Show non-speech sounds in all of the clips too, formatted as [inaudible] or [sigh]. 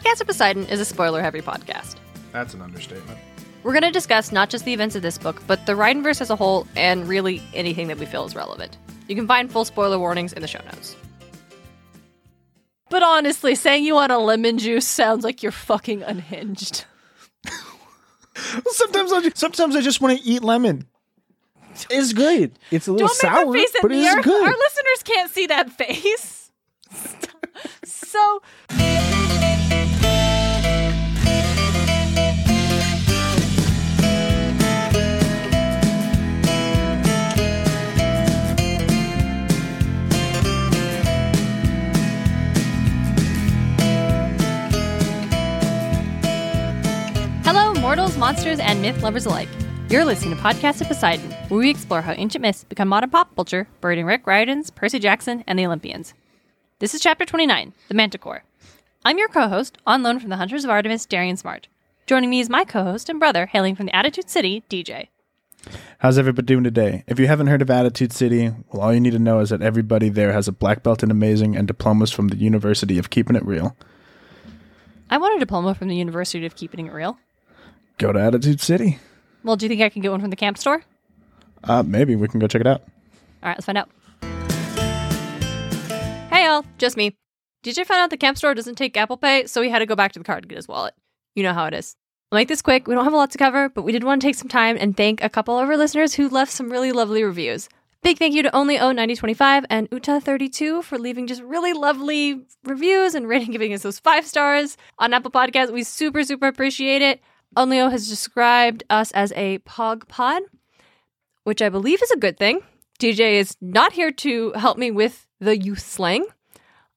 Podcast of Poseidon is a spoiler heavy podcast. That's an understatement. We're going to discuss not just the events of this book, but the Riordanverse as a whole, and really anything that we feel is relevant. You can find full spoiler warnings in the show notes. But honestly, saying you want a lemon juice sounds like you're fucking unhinged. Sometimes I just, sometimes I just want to eat lemon. It's good. It's a little Don't make sour, that face but it's good. our listeners can't see that face. [laughs] so mortals, monsters, and myth lovers alike. You're listening to Podcast of Poseidon, where we explore how ancient myths become modern pop culture, buried in Rick Riordan's, Percy Jackson, and the Olympians. This is Chapter 29, The Manticore. I'm your co-host, on loan from the Hunters of Artemis, Darian Smart. Joining me is my co-host and brother, hailing from the Attitude City, DJ. How's everybody doing today? If you haven't heard of Attitude City, well, all you need to know is that everybody there has a black belt in amazing and diplomas from the University of Keeping It Real. I want a diploma from the University of Keeping It Real. Go to Attitude City. Well, do you think I can get one from the camp store? Uh, maybe we can go check it out. All right, let's find out. Hey, all, just me. DJ found out the camp store doesn't take Apple Pay, so he had to go back to the car to get his wallet. You know how it is. I'll make this quick. We don't have a lot to cover, but we did want to take some time and thank a couple of our listeners who left some really lovely reviews. Big thank you to Only O 9025 and Uta32 for leaving just really lovely reviews and rating, giving us those five stars on Apple Podcasts. We super, super appreciate it. Only O has described us as a pog pod, which I believe is a good thing. DJ is not here to help me with the youth slang.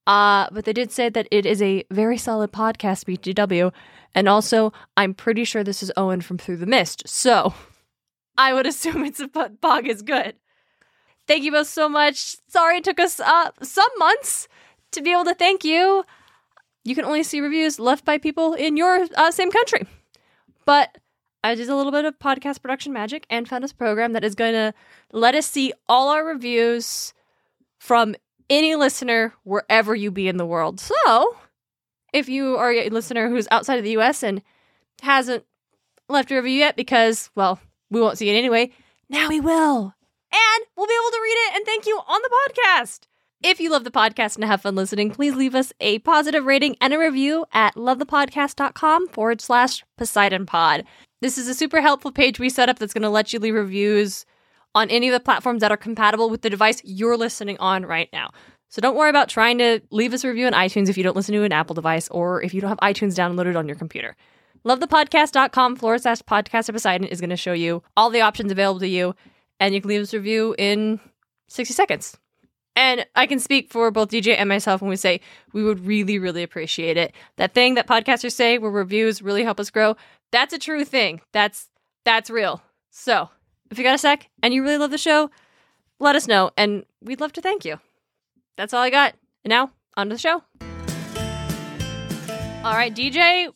Uh, but they did say that it is a very solid podcast, BGW. And also, I'm pretty sure this is Owen from Through the Mist. So I would assume it's a pog is good. Thank you both so much. Sorry it took us uh, some months to be able to thank you. You can only see reviews left by people in your uh, same country. But I did a little bit of podcast production magic and found this program that is going to let us see all our reviews from any listener wherever you be in the world. So, if you are a listener who's outside of the US and hasn't left a review yet because, well, we won't see it anyway, now we will. And we'll be able to read it and thank you on the podcast. If you love the podcast and have fun listening, please leave us a positive rating and a review at lovethepodcast.com forward slash Poseidon Pod. This is a super helpful page we set up that's going to let you leave reviews on any of the platforms that are compatible with the device you're listening on right now. So don't worry about trying to leave us a review on iTunes if you don't listen to an Apple device or if you don't have iTunes downloaded on your computer. Lovethepodcast.com forward slash podcast Poseidon is going to show you all the options available to you, and you can leave us a review in 60 seconds. And I can speak for both DJ and myself when we say we would really, really appreciate it. That thing that podcasters say where reviews really help us grow, that's a true thing. That's that's real. So if you got a sec and you really love the show, let us know, and we'd love to thank you. That's all I got. And now, on to the show. All right, DJ,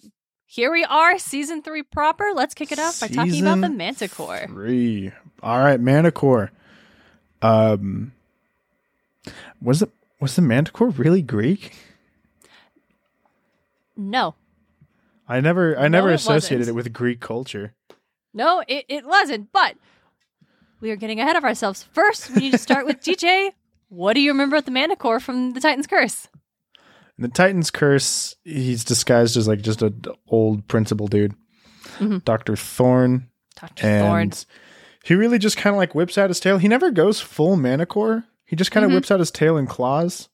here we are, season three proper. Let's kick it off by talking about the Manticore. Three. All right, Manticore. Um, was it was the Manticore really Greek? No, I never I No, never it associated wasn't. it with Greek culture. no, it, it wasn't, but we are getting ahead of ourselves. First, we need to start with DJ. [laughs] What do you remember about the Manticore from the Titan's Curse? In the Titan's curse, he's disguised as like just a d- old principal dude, Mhm. Doctor Thorn, Dr. and Thorn. he really just kind of like whips out his tail. He never goes full Manticore. He just kind of Mhm. whips out his tail and claws,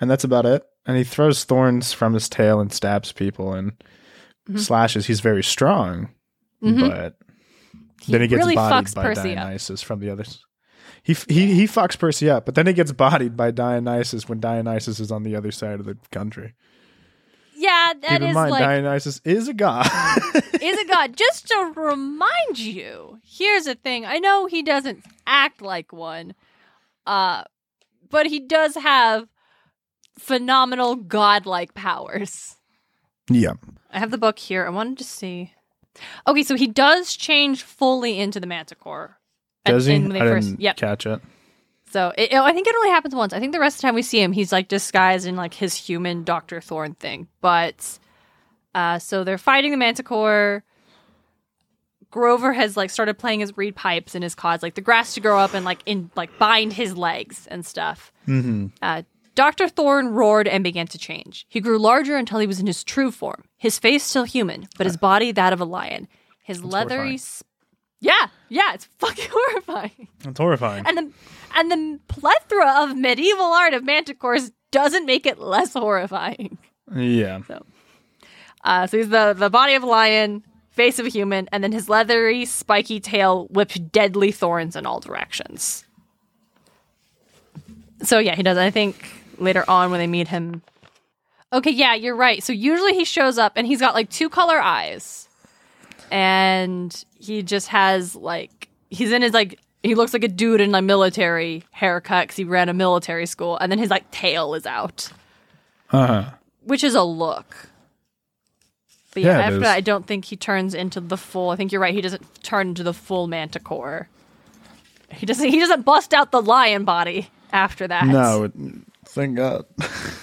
and that's about it. And he throws thorns from his tail and stabs people and Mhm. slashes. He's very strong, Mhm. but then he gets really bodied by Percy up. Dionysus from the others. He, he he fucks Percy up, but then he gets bodied by Dionysus when Dionysus is on the other side of the country. Yeah, that Keep in is mind, like Dionysus is a god. [laughs] is a god. Just to remind you, here's the thing. I know he doesn't act like one, uh, but he does have phenomenal godlike powers. yeah, I have the book here. I wanted to see. Okay, so he does change fully into the Manticore. at- does he? when they I first- didn't yep. catch it. So it, I think it only happens once. I think the rest of the time we see him, he's like disguised in like his human Doctor Thorn thing. But uh, so they're fighting the Manticore. Grover has like started playing his reed pipes in his cause, like the grass to grow up and like in like bind his legs and stuff. Mm-hmm. Uh, Dr. Thorn roared and began to change. He grew larger until he was in his true form. His face still human, but his body that of a lion. His leathery, horrifying. sp- yeah, yeah, it's fucking [laughs] horrifying. It's horrifying. And the and the plethora of medieval art of manticores doesn't make it less horrifying. yeah. Uh, so he's the the body of a lion, face of a human, and then his leathery, spiky tail whipped deadly thorns in all directions. So yeah, he does. I think later on when they meet him. Okay, yeah, you're right. So usually he shows up and he's got like two color eyes, and he just has like he's in his like he looks like a dude in a military haircut because he ran a military school, and then his like tail is out, Uh huh. which is a look. But yeah, Yeah, after is. that, I don't think he turns into the full. I think you're right. He doesn't turn into the full manticore. He doesn't. He doesn't bust out the lion body after that. No, it, thank God. [laughs] it's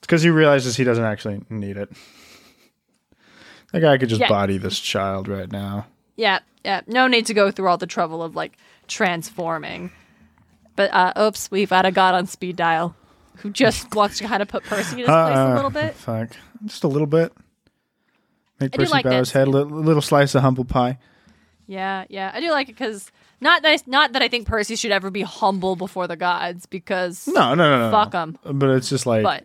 because he realizes he doesn't actually need it. That guy could just Yeah. body this child right now. Yeah, yeah. No need to go through all the trouble of like transforming. But uh, oops, we've had a god on speed dial who just wants to kind of put Percy in his place a Uh, little bit. Fuck. Just a little bit. Make I do Percy like bow that his head. A little, little slice of humble pie. Yeah, yeah. I do like it because not nice. Not that I think Percy should ever be humble before the gods because No, no, no, no. fuck no. him. But it's just like But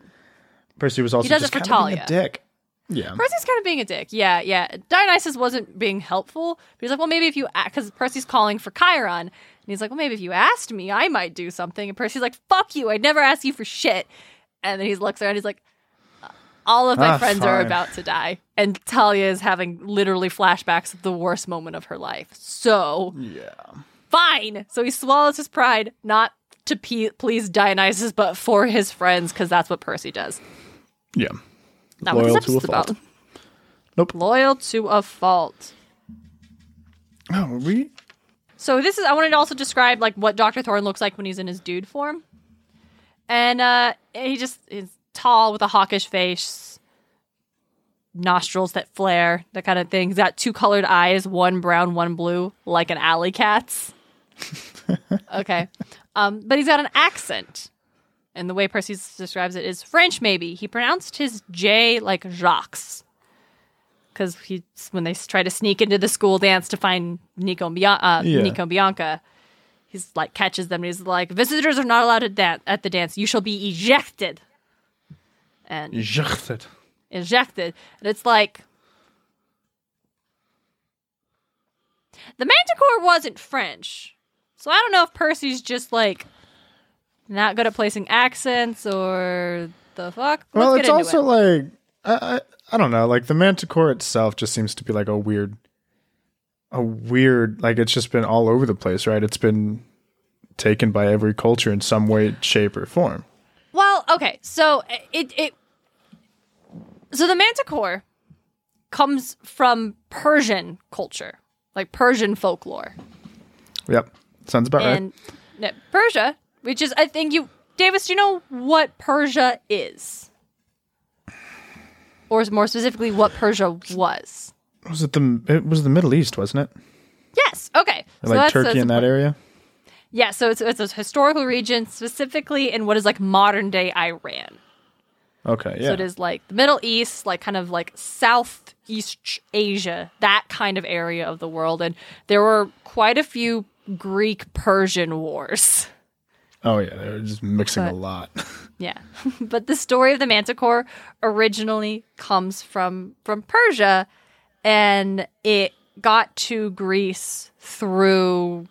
Percy was also does just it for kind of being Thalia. a dick. Yeah. Percy's kind of being a dick. Yeah, yeah. Dionysus wasn't being helpful. But he's like, well, maybe if you, because Percy's calling for Chiron, and he's like, well, maybe if you asked me, I might do something. And Percy's like, fuck you, I'd never ask you for shit. And then he looks around, he's like, all of my Ah, friends are about to die, and Thalia is having literally flashbacks of the worst moment of her life. So yeah. fine. So he swallows his pride, not to pe- please Dionysus, but for his friends, because that's what Percy does. Yeah. Not what this Loyal to a episode's fault. about. Nope. Loyal to a fault. Oh, we. So this is I wanted to also describe like what Dr. Thorn looks like when he's in his dude form. And uh he just is tall with a hawkish face, nostrils that flare, that kind of thing. He's got two colored eyes, one brown, one blue, like an alley cat's. [laughs] okay. Um, but he's got an accent. And the way Percy describes it is French, maybe. He pronounced his J like Jacques. Because he, when they try to sneak into the school dance to find Nico and, Bian- uh, Yeah. Nico and Bianca, he's like catches them and he's like, "Visitors are not allowed to dance at the dance. You shall be ejected." And Ejected. ejected. And it's like the Manticore wasn't French, so I don't know if Percy's just like not good at placing accents or the fuck. Let's Well, it's also it. like I, I don't know. Like the Manticore itself just seems to be like a weird, a weird. Like it's just been all over the place, right? It's been taken by every culture in some way, shape, or form. Well, okay, so uh, it it so the Manticore comes from Persian culture, like Persian folklore. Yep, sounds about right. and no, Persia, which is I think you Davis, do you know what Persia is? Or more specifically what Persia was. Was it the? It was the Middle East, wasn't it? Yes. Okay. Or like Turkey in that area. Yeah, so it's it's a historical region specifically in what is like modern day Iran. Okay, yeah. So it is like the Middle East, like kind of like Southeast Asia, that kind of area of the world. And there were quite a few Greek Persian wars. Oh yeah, they were just mixing a lot. [laughs] Yeah. [laughs] but the story of the Manticore originally comes from from Persia and it got to Greece through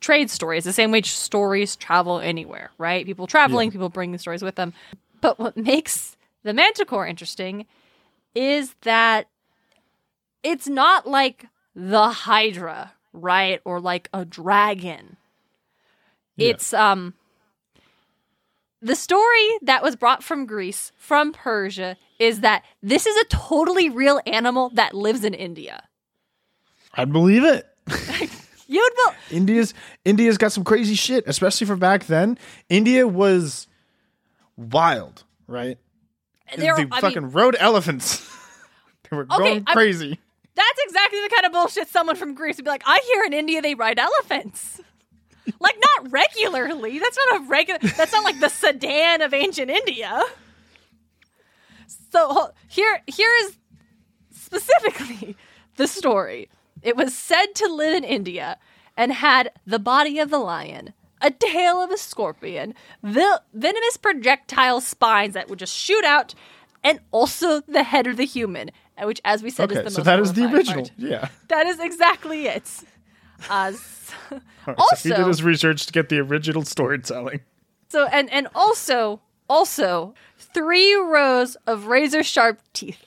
trade stories, the same way stories travel anywhere, right? People traveling, people bringing stories with them. But what makes the Manticore interesting is that it's not like the Hydra, right? Or like a dragon. Yeah. It's um the story that was brought from Greece, from Persia, is that this is a totally real animal that lives in India. I'd believe it. [laughs] You'd bel India's India's got some crazy shit, especially for back then. India was wild, right? there. they I fucking mean, rode elephants. [laughs] they were going I'm- crazy. that's exactly the kind of bullshit someone from Greece would be like. I hear in India they ride elephants. Like not regularly. That's not a regular. That's not like the sedan of ancient India. So here, here is specifically the story. It was said to live in India and had the body of the lion, a tail of a scorpion, vil- venomous projectile spines that would just shoot out, and also the head of the human, which, as we said, is the so most that is the original. part. Yeah. That is exactly it. Uh, also, so he did his research to get the original storytelling. so and and also also three rows of razor sharp teeth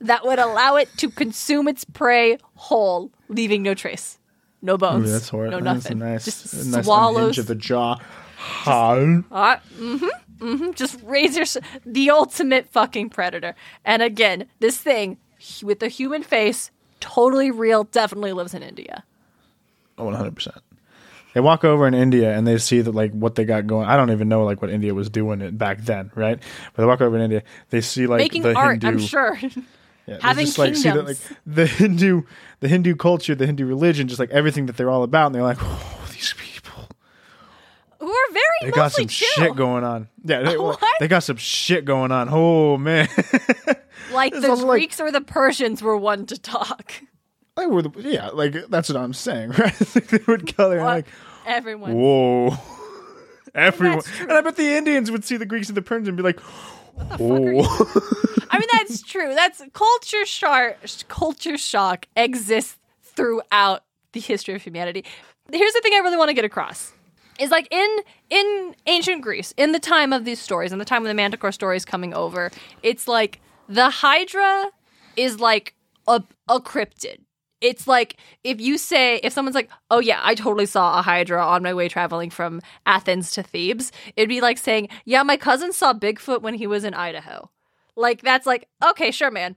that would allow it to consume its prey whole, leaving no trace, no bones, Ooh, that's horrible. no That's a nothing. nice, just a nice swallows. of the jaw. Huh? Uh, mm-hmm, mm-hmm, just razor, the ultimate fucking predator. And again, this thing with the human face, totally real, definitely lives in India. Oh, one hundred percent. They walk over in India and they see that like what they got going. I don't even know like what India was doing it back then, right? But they walk over in India, they see like Making the art, Hindu, I'm sure. [laughs] yeah, [laughs] having just, like, see that, like kingdoms. the Hindu, the Hindu culture, the Hindu religion, just like everything that they're all about, and they're like, oh, these people, Who are very they got some chill. shit going on. Yeah, they, [laughs] well, they got some shit going on. Oh man, Like the also like- Greeks or the Persians were one to talk. Like we're the, yeah, like that's what I'm saying, [laughs] right? like, they would go there and like. Everyone. Whoa. [laughs] Everyone. And I bet the Indians would see the Greeks and the Persians and be like, oh. [laughs] I mean, that's true. That's culture shock. Culture shock exists throughout the history of humanity. Here's the thing I really want to get across: is like in in ancient Greece, in the time of these stories, in the time of the Manticore stories coming over, it's like the Hydra is like a a cryptid. It's like if you say if someone's like, "Oh yeah, I totally saw a hydra on my way traveling from Athens to Thebes." It'd be like saying, "Yeah, my cousin saw Bigfoot when he was in Idaho." Like that's like, "Okay, sure, man."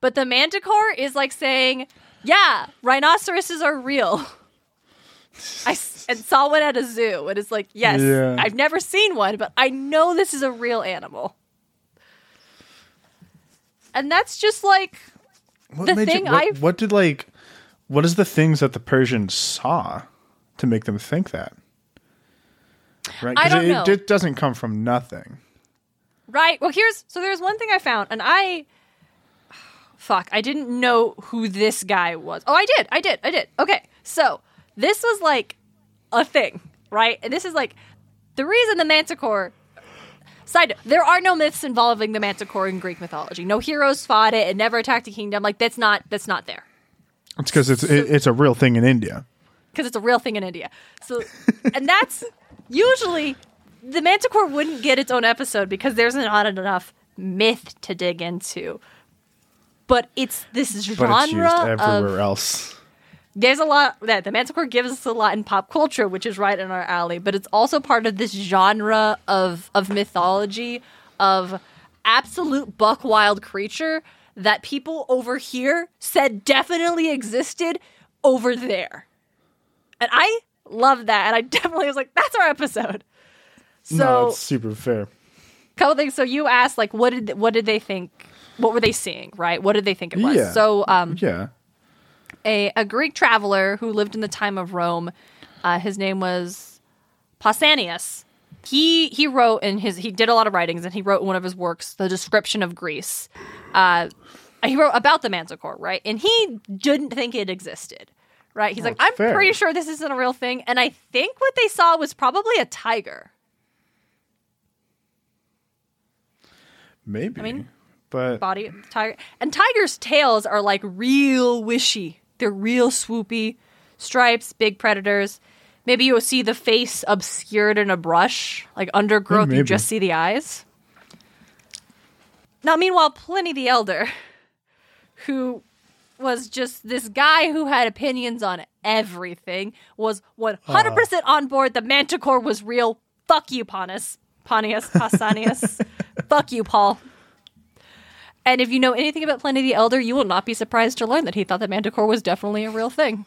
But the manticore is like saying, "Yeah, rhinoceroses are real." [laughs] I s- and saw one at a zoo, and it's like, "Yes, Yeah. I've never seen one, but I know this is a real animal." And that's just like What The thing you, what, I've- what did like, what is the things that the Persians saw to make them think that? Right? I don't it, know. it doesn't come from nothing. Right. Well, here's so there's one thing I found, and I fuck, I didn't know who this guy was. Oh, I did. I did. I did. Okay. So this was like a thing, right? And this is like the reason the Manticore. Side note, there are no myths involving the Manticore in Greek mythology. No heroes fought it. It never attacked a kingdom. Like that's not that's not there It's because it's it, it's a real thing in India. because it's a real thing in India. So, and that's usually the Manticore wouldn't get its own episode because there's not enough myth to dig into. But it's this But genre it's used everywhere of else. there's a lot that the Manticore gives us a lot in pop culture, which is right in our alley. But it's also part of this genre of of mythology of absolute buck wild creature that people over here said definitely existed over there. And I love that. And I [laughs] definitely was like, that's our episode. So no, it's super fair. couple things. So you asked like what did what did they think what were they seeing, right? What did they think it was? Yeah. So um Yeah. a, a Greek traveler who lived in the time of Rome. Uh, his name was Pausanias. He he wrote in his he did a lot of writings and he wrote in one of his works the description of Greece. Uh, he wrote about the Manticore, right? And he didn't think it existed, right? He's like, I'm fair. pretty sure this isn't a real thing, and I think what they saw was probably a tiger. Maybe. I mean, but body tiger and tigers tails are like real wishy they're real swoopy stripes big predators maybe you'll see the face obscured in a brush like undergrowth you just see the eyes now meanwhile pliny the elder who was just this guy who had opinions on everything was 100% ah. on board. The manticore was real. Fuck you ponus pontius pausanias. [laughs] Fuck you paul. And if you know anything about Pliny the Elder, you will not be surprised to learn that he thought that Manticore was definitely a real thing.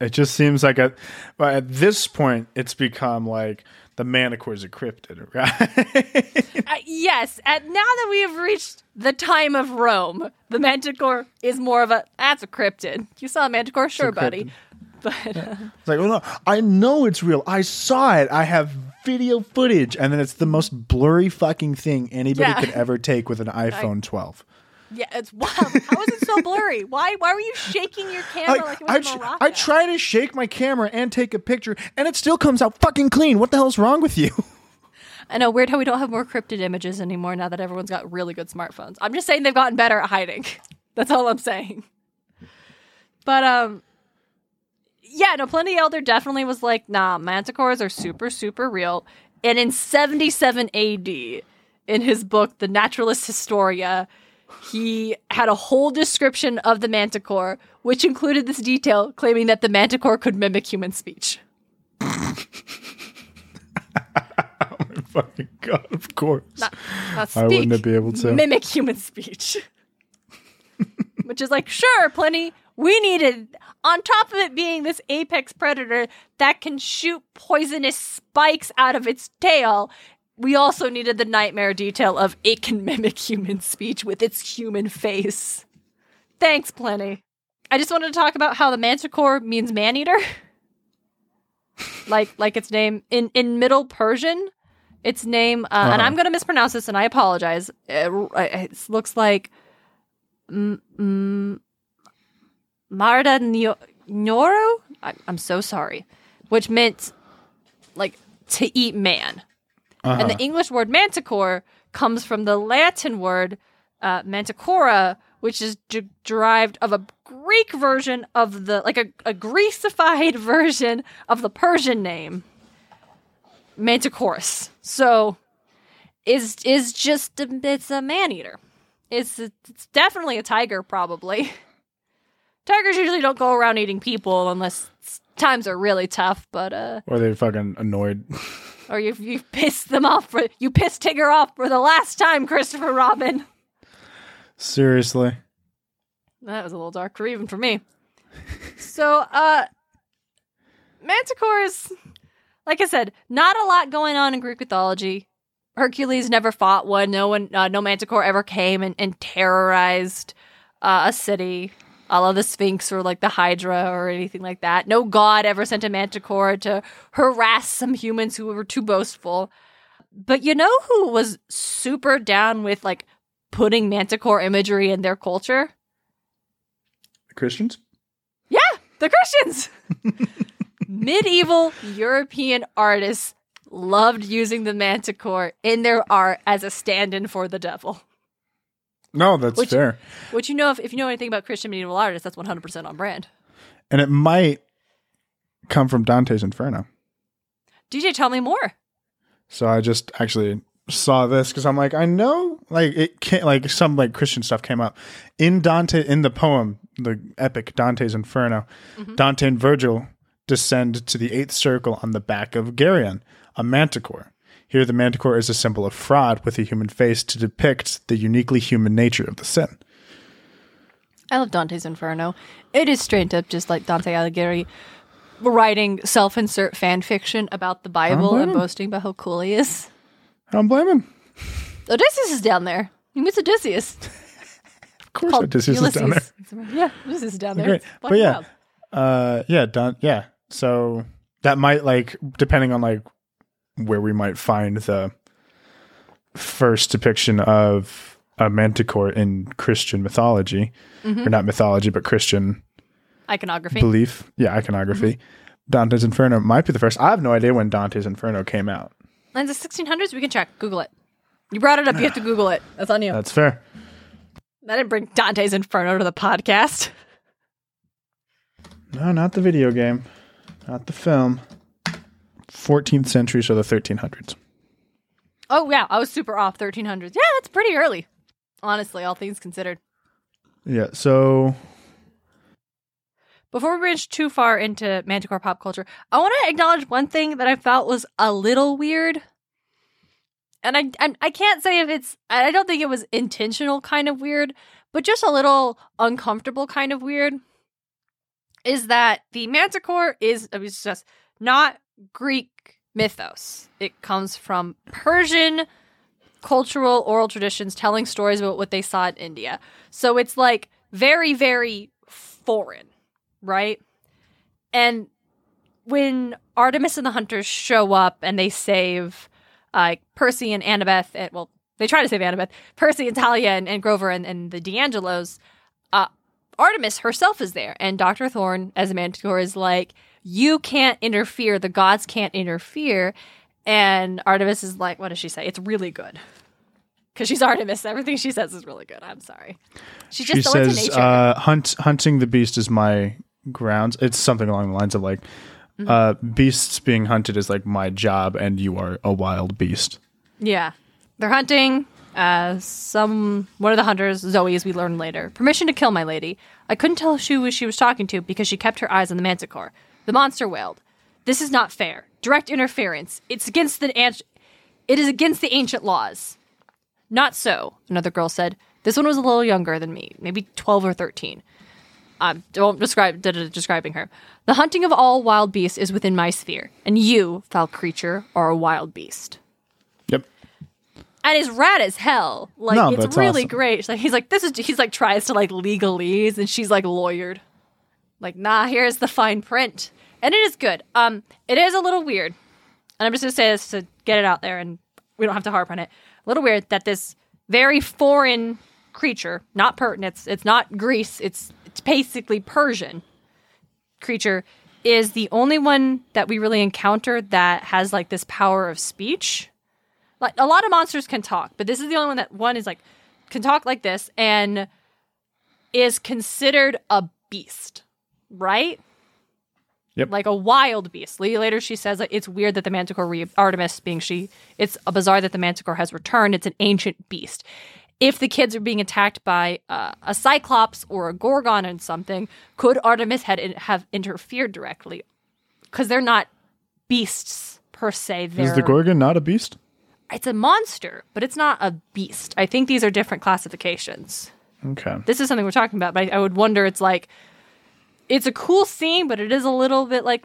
It just seems like at, but at this point, it's become like the Manticore is a cryptid, right? [laughs] Uh, yes, and now that we have reached the time of Rome, the Manticore is more of a that's a cryptid. You saw a Manticore, sure, buddy. [laughs] But uh, [laughs] It's like, oh no, I know it's real. I saw it. I have video footage, and then it's the most blurry fucking thing anybody Yeah. could ever take with an iPhone 12. Yeah, it's wild. How is it so blurry? Why? Why were you shaking your camera I, like it was I, a tr- I try to shake my camera and take a picture, and it still comes out fucking clean. What the hell's wrong with you? [laughs] I know weird how we don't have more cryptid images anymore now that everyone's got really good smartphones. I'm just saying they've gotten better at hiding. [laughs] That's all I'm saying. But um yeah, no, Pliny the Elder definitely was like, nah, manticores are super, super real. And in 77 AD, in his book, The Naturalis Historia, he had a whole description of the manticore, which included this detail claiming that the manticore could mimic human speech. Oh [laughs] my fucking god, of course. Not, not I wouldn't be able to. mimic human speech. [laughs] Which is like, sure, Pliny. We needed, on top of it being this apex predator that can shoot poisonous spikes out of its tail, we also needed the nightmare detail of it can mimic human speech with its human face. Thanks, Pliny. I just wanted to talk about how the manticore means man eater. [laughs] like like its name in in Middle Persian, its name, uh, and Uh-huh. I'm going to mispronounce this, and I apologize. It, it looks like mm, mm, Marda Nyo- Nyoro. I, I'm so sorry, which meant like to eat man. Uh-huh. And the English word manticore comes from the Latin word uh, manticora, which is de- derived of a Greek version of the, like a, a Greecified [laughs] version of the Persian name, Manticorus. So, is is just a, it's a man eater. It's it's definitely a tiger, probably. [laughs] Tigers usually don't go around eating people unless times are really tough, but uh or they're fucking annoyed. [laughs] or you you pissed them off for you pissed Tigger off for the last time, Christopher Robin. Seriously. That was a little dark for even for me. so, uh, Manticores, like I said, not a lot going on in Greek mythology. Hercules never fought one. No one, uh, no Manticore ever came and, and terrorized uh, a city, a la the Sphinx or like the Hydra or anything like that. No god ever sent a Manticore to harass some humans who were too boastful. But you know who was super down with like putting Manticore imagery in their culture? Christians? Yeah, the Christians. [laughs] Medieval European artists loved using the manticore in their art as a stand-in for the devil. No, that's Which- fair. Which you know, if, if you know anything about Christian medieval artists, that's one hundred percent on brand. And it might come from Dante's Inferno. DJ, tell me more. So I just actually saw this because I'm like, I know, like it can't, like some like Christian stuff came up in Dante in the poem, the epic Dante's Inferno. Mm-hmm. Dante and Virgil descend to the eighth circle on the back of Geryon, a manticore. Here, the manticore is a symbol of fraud with a human face to depict the uniquely human nature of the sin. I love Dante's Inferno. It is straight up just like Dante Alighieri writing self-insert fan fiction about the Bible and boasting about how cool he is. I don't blame him. Odysseus is down there. He meets Odysseus. [laughs] Of course, Called Odysseus is down there. Yeah, Odysseus is down there. Great. But yeah. Uh, yeah, done. Yeah. So that might like depending on like where we might find the first depiction of a manticore in Christian mythology, or not mythology, but Christian Iconography. belief. Yeah, iconography. Dante's Inferno might be the first. I have no idea when Dante's Inferno came out. Lines of 1600s? We can check. Google it. You brought it up. You have to [sighs] Google it. That's on you. That's fair. I didn't bring Dante's Inferno to the podcast. No, not the video game, not the film. 14th century, so the 1300s. Oh, yeah. I was super off. 1300s. Yeah, that's pretty early. Honestly, all things considered. Yeah. So Before we branch too far into Manticore pop culture, I want to acknowledge one thing that I felt was a little weird. And I, I I can't say if it's I don't think it was intentional kind of weird, but just a little uncomfortable kind of weird. is that the manticore is I mean, just not Greek mythos. It comes from Persian cultural oral traditions telling stories about what they saw in India. So it's like very, very foreign, right? And when Artemis and the hunters show up and they save uh, Percy and Annabeth, and, well, they try to save Annabeth, Percy and Thalia and, and Grover and, and the di Angelos, uh, Artemis herself is there. And Dr. Thorn, as a manticore, is like, you can't interfere. The gods can't interfere. And Artemis is like, what does she say? It's really good. Because she's Artemis. Everything she says is really good. I'm sorry. She's just she so says, uh, "Hunt, hunting the beast is my grounds." It's something along the lines of like, Mm-hmm. uh, "Beasts being hunted is like my job, and you are a wild beast." Yeah. They're hunting. Uh, some one of the hunters, Zoe, as we learn later, permission to kill my lady. I couldn't tell who she was talking to because she kept her eyes on the manticore. The monster wailed, "This is not fair. Direct interference. It's against the ant- It is against the ancient laws." Not so, another girl said. This one was a little younger than me, maybe twelve or thirteen. I don't describe da- da- describing her. The hunting of all wild beasts is within my sphere, and you, foul creature, are a wild beast Yep. and is rad as hell. Like No, it's really awesome. great. Like, he's like, this is he's like tries to like legalese, and she's like lawyered. Like, nah, here's the fine print, and it is good. Um, it is a little weird, and I'm just gonna say this to get it out there, and we don't have to harp on it. A little weird that this very foreign creature, not pertinent, it's, it's not Greece, it's it's basically Persian creature, is the only one that we really encounter that has like this power of speech like a lot of monsters can talk, but this is the only one that one is like can talk like this and is considered a beast, right? Yep. Like a wild beast. Later, she says like, it's weird that the Manticore, re- Artemis being she, it's a bizarre that the Manticore has returned. It's an ancient beast. If the kids are being attacked by uh, a Cyclops or a Gorgon and something, could Artemis had have interfered directly? Because they're not beasts per se. They're, Is the Gorgon not a beast? it's a monster, but it's not a beast. I think these are different classifications. Okay. This is something we're talking about, but I, I would wonder. It's like it's a cool scene, but it is a little bit like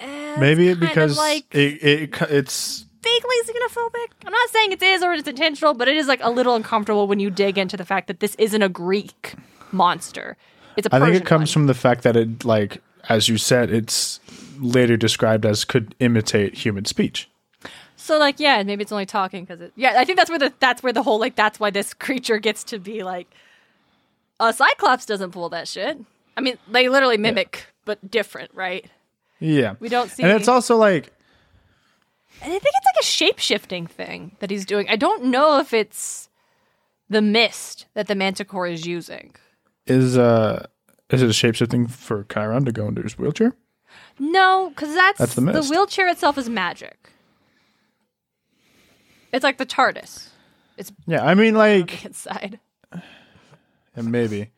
eh, Maybe because like it, it it's vaguely xenophobic. I'm not saying it is or it's intentional, but it is like a little uncomfortable when you dig into the fact that this isn't a Greek monster. It's a I Persian think it comes one. from the fact that it like as you said it's later described as could imitate human speech. So like yeah, maybe it's only talking because it. Yeah, I think that's where the that's where the whole like that's why this creature gets to be like. A cyclops doesn't pull that shit. I mean, they literally mimic, but different, right? Yeah. We don't see. And it's also like And I think it's like a shape shifting thing that he's doing. I don't know if it's the mist that the manticore is using. is uh is it a shapeshifting for Chiron to go into his wheelchair? No, because that's, That's the mist. the wheelchair itself is magic. It's like the TARDIS. It's Yeah, I mean like inside. and maybe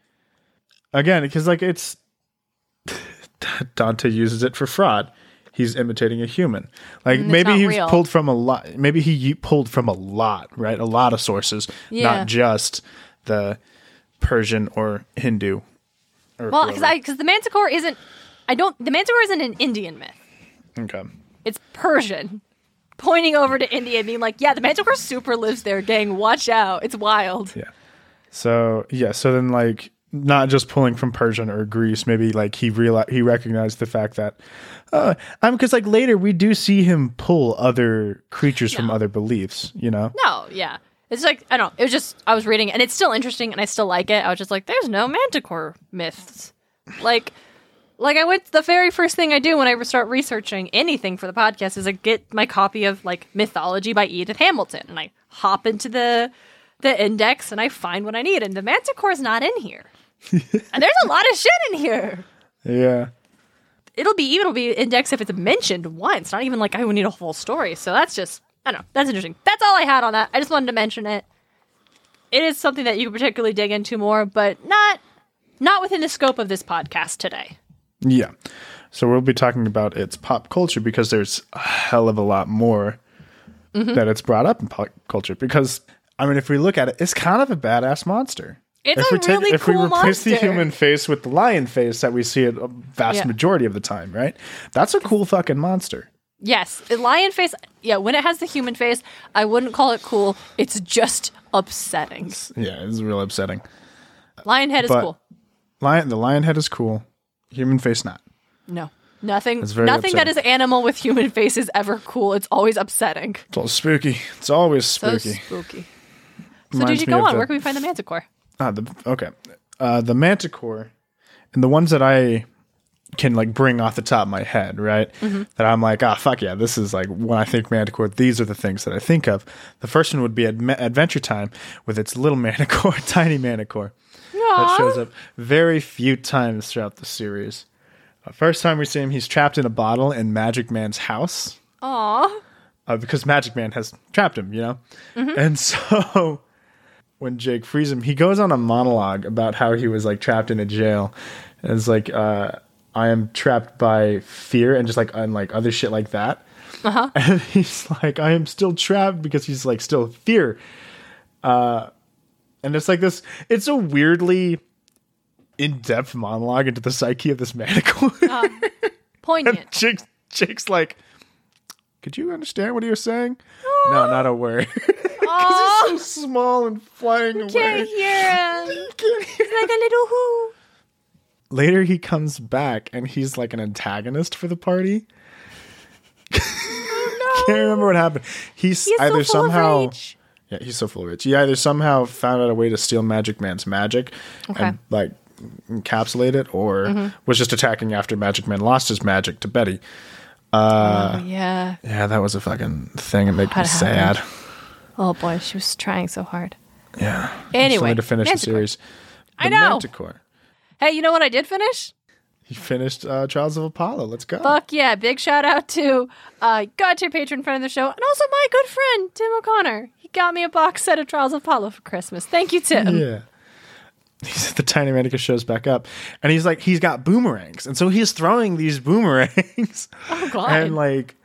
again because like it's [laughs] Dante uses it for fraud. He's imitating a human. Like it's maybe not he's real. pulled from a lot. Maybe he u- pulled from a lot, right? A lot of sources, Yeah. not just the Persian or Hindu. Or Well, because whoever. because the manticore isn't. I don't. The manticore isn't an Indian myth. okay. It's Persian. Pointing over to India and being like, yeah, the manticore super lives there, gang. Watch out. It's wild. Yeah. So yeah, so then like not just pulling from Persian or Greece, maybe like he realized he recognized the fact that uh I'm because like later we do see him pull other creatures from other beliefs, you know? No, yeah. It's like I don't know. It was just I was reading, and it's still interesting, and I still like it. I was just like, "There's no Manticore myths." Like, like I went. The very first thing I do when I start researching anything for the podcast is I get my copy of like Mythology by Edith Hamilton, and I hop into the the index and I find what I need. And the Manticore is not in here, [laughs] and there's a lot of shit in here. Yeah. It'll be even. It'll be indexed if it's mentioned once. Not even like I would need a whole story. So that's just I don't know. That's interesting. That's all I had on that. I just wanted to mention it. It is something that you could particularly dig into more, but not not within the scope of this podcast today. Yeah. So we'll be talking about its pop culture because there's a hell of a lot more mm-hmm. that it's brought up in pop culture. Because I mean, if we look at it, it's kind of a badass monster. It's if a we take, really if cool we replace the human face with the lion face that we see it a vast Yeah. majority of the time, right? That's a cool fucking monster. Yes, the lion face. Yeah, when it has the human face, I wouldn't call it cool. It's just upsetting. Yeah, it's real upsetting. Lion head is cool. Lion, the lion head is cool. Human face not. No, nothing. It's very Nothing that is animal with human face is ever cool. It's always upsetting. It's all spooky. It's always So spooky. spooky. So Reminds did you go on? Where can we find the manticore? Ah, the okay. Uh, the manticore, and the ones that I can like bring off the top of my head, right? Mm-hmm. That I'm like, ah, fuck yeah, this is like when I think manticore. These are the things that I think of. The first one would be Adme- Adventure Time with its little [laughs] manticore, tiny manticore that shows up very few times throughout the series. Uh, first time we see him, he's trapped in a bottle in Magic Man's house Aw. uh, because Magic Man has trapped him, you know? And [laughs] so when Jake frees him, he goes on a monologue about how he was like trapped in a jail. And it's like, uh, I am trapped by fear and just like, and like other shit like that. Uh-huh. [laughs] And he's like, I am still trapped because he's like still fear. Uh, and it's like this, it's a weirdly in depth monologue into the psyche of this manticore. [laughs] Poignant. Jake, Jake's like, could you understand what he was saying? No, not a word. [laughs] Aw. so small and flying away. Can't hear [laughs] him. Can't hear- Like a little who. Later, he comes back and he's like an antagonist for the party. [laughs] Oh, no, Can't remember what happened. He's, He's either so somehow, yeah, he's so full of rage. He either somehow found out a way to steal Magic Man's magic Okay. and like encapsulate it, or mm-hmm. was just attacking after Magic Man lost his magic to Betty. Oh, yeah. Yeah, that was a fucking thing. It made me sad. happened? Oh boy, she was trying so hard. Yeah. Anyway, to finish Manticore. the series. I The know. Manticore. Hey, you know what I did finish? He finished uh, Trials of Apollo. Let's go. Fuck yeah! Big shout out to uh, tier patron friend of the show, and also my good friend Tim O'Connor. He got me a box set of Trials of Apollo for Christmas. Thank you, Tim. Yeah. [laughs] He's the tiny Manticore shows back up, and he's like, he's got boomerangs, and so he's throwing these [laughs] boomerangs, Oh God! and like,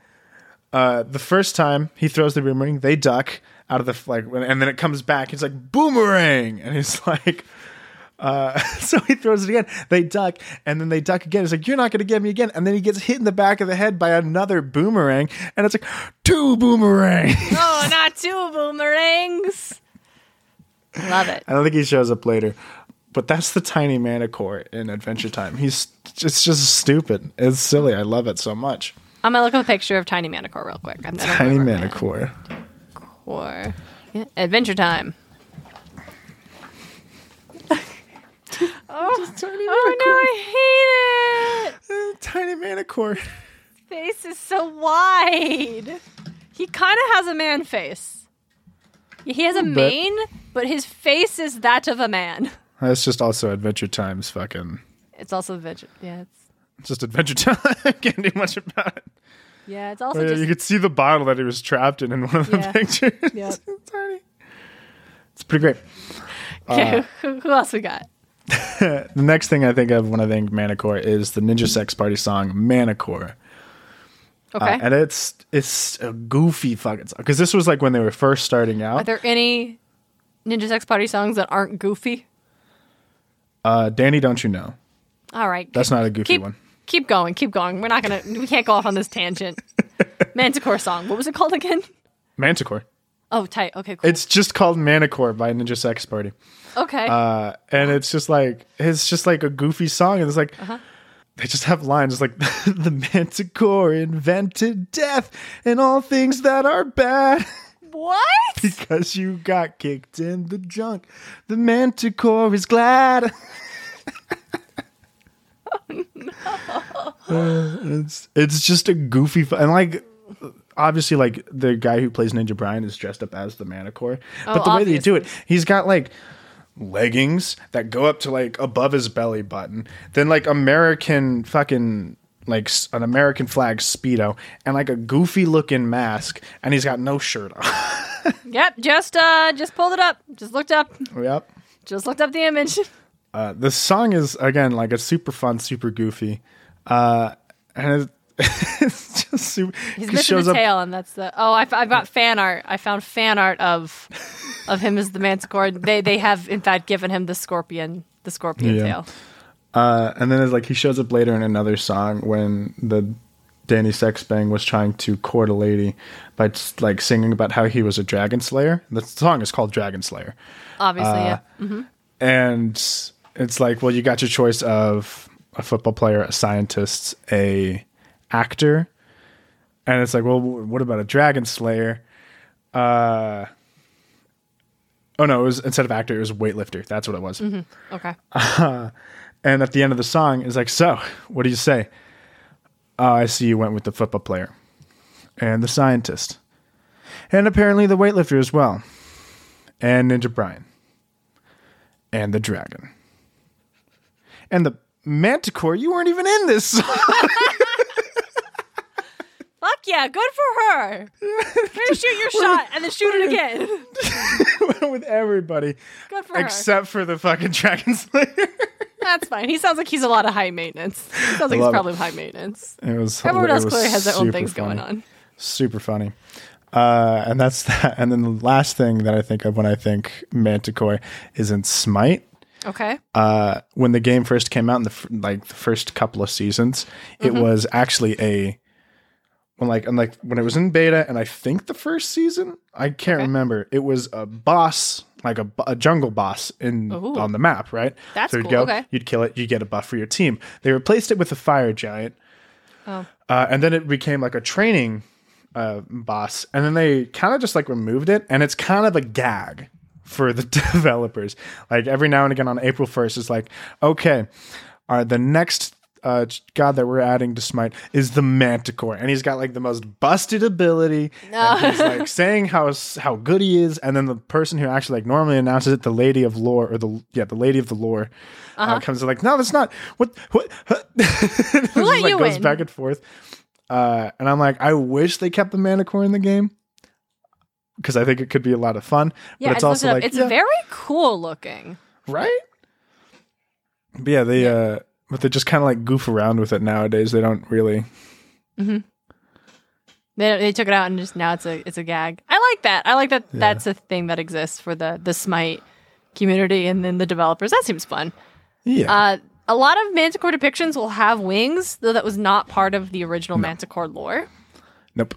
uh, the first time he throws the boomerang, they duck out of the like, and then it comes back. He's like boomerang, and he's [laughs] like, uh, so he throws it again. They duck, and then they duck again. He's like, "You're not going to get me again." And then he gets hit in the back of the head by another boomerang, and it's like two boomerangs. oh, not two boomerangs. Love it. I don't think he shows up later, but that's the tiny Manticore in Adventure Time. He's it's just stupid. It's silly. I love it so much. I'm gonna look up a picture of Tiny Manticore real quick. I'm Tiny remember Manticore. Yeah, Adventure Time. [laughs] oh, Tiny oh no, I hate it. [laughs] Tiny Manticore. Face is so wide. He kind of has a man face. He has a bit. mane, but his face is that of a man. [laughs] That's just also Adventure Time's fucking. It's also adventure. Yeah, it's It's just Adventure Time. [laughs] Can't do much about it. yeah, it's also Oh, yeah, just you could see the bottle that he was trapped in in one of the Yeah. [laughs] pictures. Yep. [laughs] It's tiny. It's pretty great. okay. who, who else we got? The next thing I think of when I think Manticore is the Ninja Sex Party song Manticore. Okay. Uh, and it's it's a goofy fucking song because this was like when they were first starting out. Are there any Ninja Sex Party songs that aren't goofy? Uh, Danny, don't you know? All right. That's keep- not a goofy keep, one. Keep going. Keep going. We're not gonna. We can't go off on this tangent. [laughs] Manticore song. What was it called again? Manticore. Oh, tight. Okay, cool. It's just called Manticore by Ninja Sex Party. okay. Uh, and it's just like it's just like a goofy song, and it's like Uh-huh. they just have lines like [laughs] the Manticore invented death and all things that are bad. [laughs] what? because you got kicked in the junk. The Manticore is glad. [laughs] Uh, it's it's just a goofy fu- and like obviously like the guy who plays Ninja Brian is dressed up as the Manticore, but the way that they do it, he's got like leggings that go up to like above his belly button, then like American fucking like an American flag speedo and like a goofy looking mask, and he's got no shirt on. [laughs] [laughs] Yep. Just uh, just pulled it up. Just looked up. yep. Just looked up the image. [laughs] Uh, the song is again like a super fun, super goofy, uh, and it, [laughs] it's just super, He's he missing shows the up. and that's the. Oh, I, have got fan art. I found fan art of of him as the Manticore. They they have in fact given him the scorpion the scorpion Yeah. tail. Uh, and then it's like he shows up later in another song when the Danny Sexbang was trying to court a lady by like singing about how he was a dragon slayer. The song is called Dragon Slayer. Obviously, Uh, yeah. and it's like well you got your choice of a football player a scientist a actor and it's like well what about a dragon slayer uh oh no it was instead of actor it was weightlifter that's what it was Okay. [laughs] and at the end of the song it's like so what do you say oh i see you went with the football player and the scientist and apparently the weightlifter as well and ninja brian and the dragon and the manticore you weren't even in this [laughs] Fuck yeah, good for her. Maybe shoot your [laughs] shot and then shoot it again. [laughs] with everybody Good for her. except for the fucking dragon slayer That's fine. He sounds like he's a lot of high maintenance. He sounds like he's it. probably high maintenance. it was Everyone it else clearly has their own things going on. super funny. Uh, and that's that. And then the last thing that I think of when I think Manticore is in Smite. Okay. Uh, when the game first came out in the f- like the first couple of seasons, it Mm-hmm. was actually a when like and like when it was in beta, and I think the first season, I can't Okay. remember. It was a boss, like a, a jungle boss in Ooh. on the map, right? That's so you'd cool, go, okay. you'd kill it, you get a buff for your team. They replaced it with a fire giant, Oh. uh, and then it became like a training uh, boss, and then they kind of just like removed it, and it's kind of a gag for the [laughs] developers. Like every now and again on April first, it's like, okay, all right, the next uh, god that we're adding to Smite is the Manticore, and he's got like the most busted ability. And he's [laughs] like saying how how good he is, and then the person who actually like normally announces it, the Lady of Lore, or the yeah, the Lady of the Lore. uh comes in like, no, that's not what what. [laughs] Let [laughs] like, goes back and forth. Uh, and I'm like, I wish they kept the Manticore in the game because I think it could be a lot of fun. Yeah, but it's also it like, it's yeah, very cool looking. right. But yeah, they uh, but they just kind of like goof around with it nowadays. They don't really. They, they took it out and just now it's a it's a gag. I like that. I like that. That's a thing that exists for the the Smite community and then the developers. That seems fun. Yeah, Uh, a lot of Manticore depictions will have wings, though that was not part of the original Manticore lore. nope.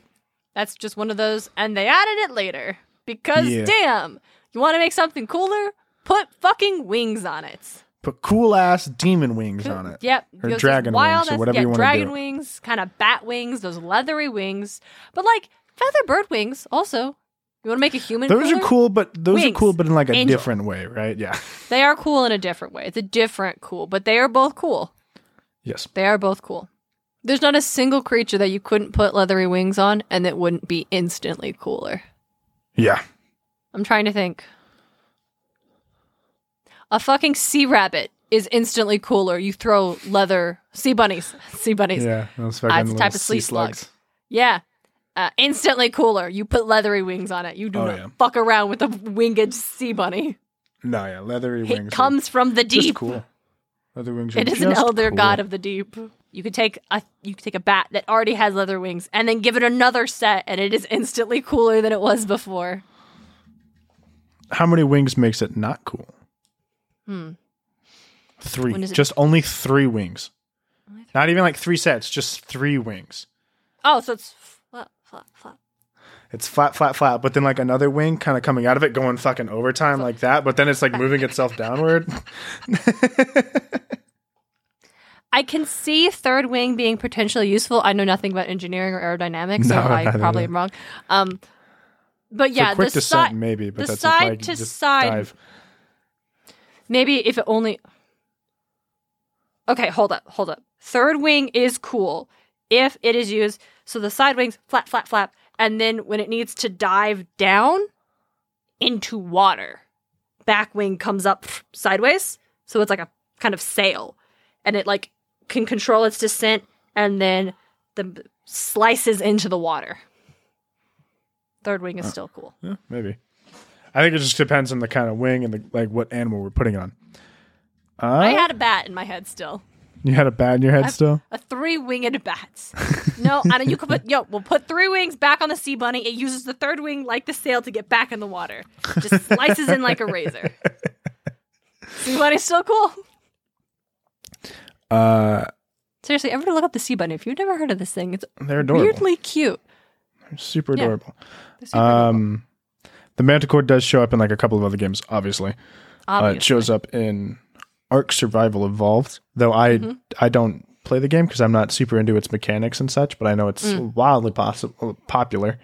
That's just one of those, and they added it later because Yeah. damn, you want to make something cooler? Put fucking wings on it. Put cool ass demon wings on it. Yep. Or Those dragon wings or whatever yeah, you wanna do. dragon wings, kind of bat wings, those leathery wings. But like feather bird wings also. You want to make a human Those are cool, but those Wings. are cool, but in like a Angel. different way, right? Yeah. [laughs] They are cool in a different way. It's a different cool, but they are both cool. yes. They are both cool. There's not a single creature that you couldn't put leathery wings on and that wouldn't be instantly cooler. Yeah. I'm trying to think. A fucking sea rabbit is instantly cooler. You throw leather sea bunnies, sea bunnies. Yeah. Those Ah, fucking it's a type of sea sea slug. slugs. Yeah. Uh, instantly cooler. You put leathery wings on it. You do Oh, not yeah. fuck around with a winged sea bunny. No, yeah, leathery It wings. are comes from the deep. cool. Leather wings. Are It is an elder cool. god of the deep. You could take a you could take a bat that already has leather wings and then give it another set, and it is instantly cooler than it was before. How many wings makes it not cool? Hmm. Three. When is it- Just only three wings. Not even like three sets. Just three wings. Oh, so it's flat, flat, flat. It's flat, flat, flat. But then like another wing kind of coming out of it, going fucking overtime like that. But then it's like moving [laughs] itself downward. [laughs] I can see third wing being potentially useful. I know nothing about engineering or aerodynamics, so No, [laughs] I probably am wrong. Um, but yeah, quick the descent, side, maybe. But the that's side to side- dive. Maybe if it only. Okay, hold up, hold up. Third wing is cool if it is used. So the side wings flap, flap, flap, and then when it needs to dive down into water, back wing comes up sideways. So it's like a kind of sail, and it like can control its descent, and then the slices into the water. Third wing is uh, still cool. Yeah, maybe. I think it just depends on the kind of wing and the like what animal we're putting on. Uh, I had a bat in my head still. You had a bat in your head still? A three winged bat. no, I know you could put yo. We'll put three wings back on the sea bunny. It uses the third wing like the sail to get back in the water. Just [laughs] slices in like a razor. Sea bunny's so cool. Uh, Seriously, everybody look up the sea bunny. If you've never heard of this thing, it's they're adorable. weirdly cute. Super Yeah. adorable. They're super adorable. The Manticore does show up in like a couple of other games, obviously. Uh, it shows up in Ark Survival Evolved, though I Mm-hmm. I don't play the game because I'm not super into its mechanics and such, but I know it's Mm. wildly possible popular.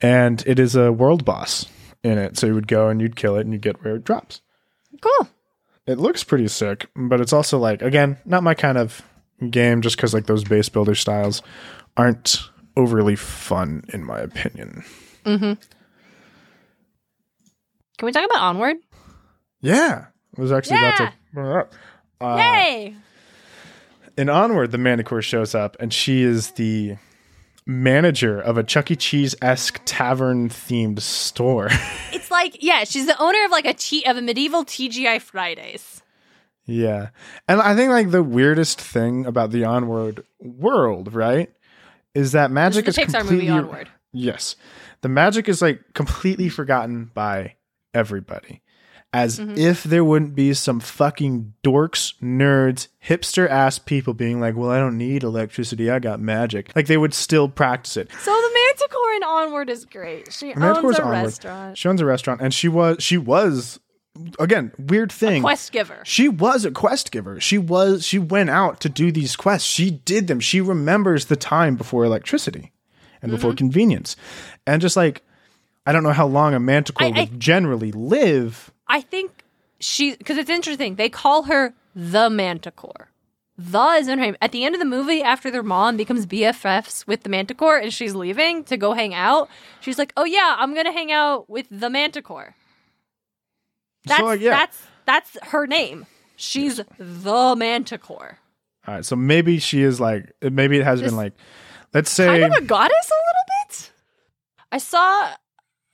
And it is a world boss in it, so you would go and you'd kill it and you'd get rare drops. cool. It looks pretty sick, but it's also like again not my kind of game, just because like those base builder styles aren't overly fun in my opinion. Can we talk about Onward? Yeah, I was actually about to bring up. Uh, Yay! In Onward, the Manticore shows up, and she is the manager of a Chuck E. Cheese esque tavern themed store. [laughs] It's like yeah, she's the owner of like a T- of a medieval TGI Fridays. yeah, and I think like the weirdest thing about the Onward world, right, is that magic is is Pixar completely movie Onward. Yes, the magic is like completely forgotten by everybody. As Mm-hmm. if there wouldn't be some fucking dorks, nerds, hipster ass people being like, well, I don't need electricity. I got magic. Like they would still practice it. So the Manticore in Onward is great. She owns a Onward. restaurant. She owns a restaurant, and she was she was again weird thing. Quest giver. She was a quest giver. She was she went out to do these quests. She did them. She remembers the time before electricity and Mm-hmm. before convenience, and just like I don't know how long a manticore I- I- would generally live. I think she because it's interesting. They call her the Manticore. The is in her name. At the end of the movie, after their mom becomes BFFs with the Manticore and she's leaving to go hang out, she's like, "Oh yeah, I'm gonna hang out with the Manticore." That's like, yeah. that's that's her name. She's the Manticore. All right, so maybe she is like maybe it has Just been like let's say kind of a goddess a little bit. I saw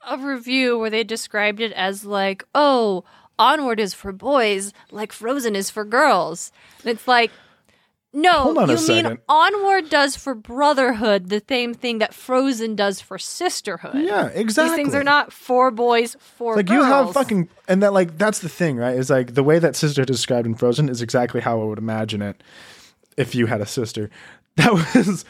a review where they described it as like, oh, Onward is for boys, like Frozen is for girls. And it's like, no, Hold on a you mean. Onward does for brotherhood the same thing that Frozen does for sisterhood. yeah exactly. These things are not for boys, for like girls. you have fucking and that like that's the thing right is like the way that sister described in frozen is exactly how i would imagine it if you had a sister [laughs] that was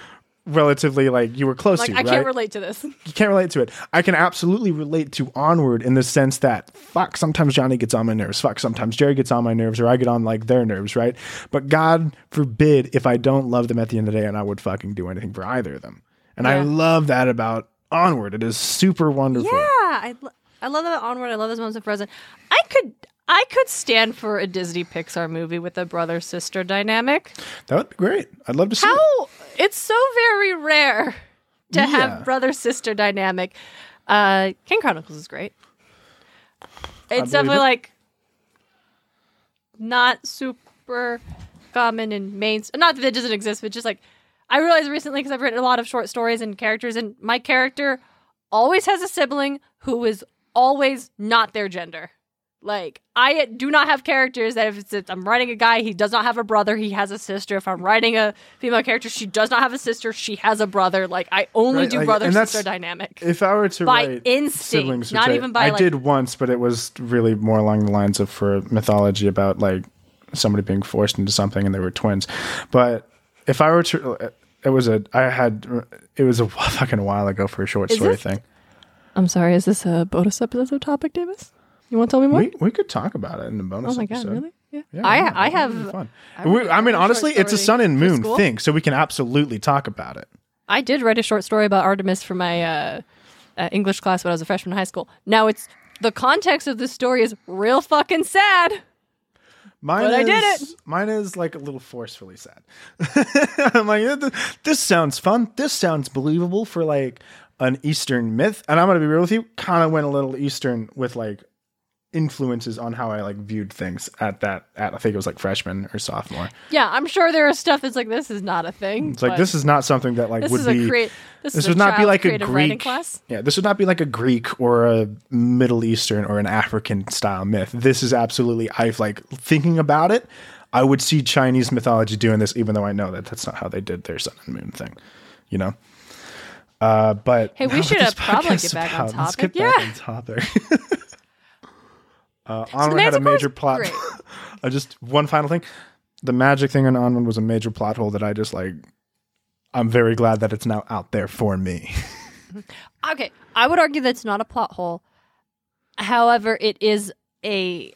relatively like you were close like to I right can't relate to this. you can't relate to it i can absolutely relate to onward in the sense that fuck sometimes johnny gets on my nerves fuck sometimes jerry gets on my nerves or i get on like their nerves right but god forbid if i don't love them at the end of the day and i would fucking do anything for either of them and i love that about onward it is super wonderful Yeah, I, lo- I love that Onward. I love those moments of Frozen. I could I could stand for a Disney Pixar movie with a brother sister dynamic. that would be great i'd love to see it. It's so very rare to Yeah. have brother sister dynamic. Uh, Kane Chronicles is great. It's definitely it. like not super common in main. Not that it doesn't exist, but just like I realized recently because I've written a lot of short stories and characters, and my character always has a sibling who is always not their gender. Like I do not have characters that if it's, if I'm writing a guy, he does not have a brother, he has a sister. If I'm writing a female character, she does not have a sister, she has a brother. Like I only Right, do like, brother sister dynamic. If I were to By write instinct, siblings, not I- even by, I like- did once, but it was really more along the lines of for mythology about like somebody being forced into something and they were twins. But if I were to, it was a I had it was a [laughs] fucking while ago for a short story this- thing. I'm sorry, is this a bonus episode topic, Davis? You want to tell me more? We we could talk about it in the bonus. oh my god, really? Yeah. Yeah, I yeah, I that would be have fun. I We- I mean, I honestly, it's a sun and moon thing, so we can absolutely talk about it. I did write a short story about Artemis for my uh, uh, English class when I was a freshman in high school. Now it's the context of the story is real fucking sad. Mine But I is, did it. Mine is like a little forcefully sad. [laughs] I'm like, this sounds fun. This sounds believable for like an Eastern myth. And I'm gonna be real with you. Kind of went a little Eastern with like influences on how I like viewed things at that. At I think it was like freshman or sophomore. Yeah, I'm sure there is stuff that's like this is not a thing. It's like this is not something that like this would be. a create. This, this is would not be like a Greek class. Yeah, this would not be like a Greek or a Middle Eastern or an African style myth. This is absolutely I've like thinking about it. I would see Chinese mythology doing this, even though I know that that's not how they did their sun and moon thing. You know. Uh, but Hey, we should probably get back on about- Let's topic. get back Yeah. on topic. [laughs] uh, Onward had a major plot. [laughs] uh, just one final thing: the magic thing in Onward was a major plot hole that I just like. I'm very glad that it's now out there for me. [laughs] Okay, I would argue that it's not a plot hole. However, it is a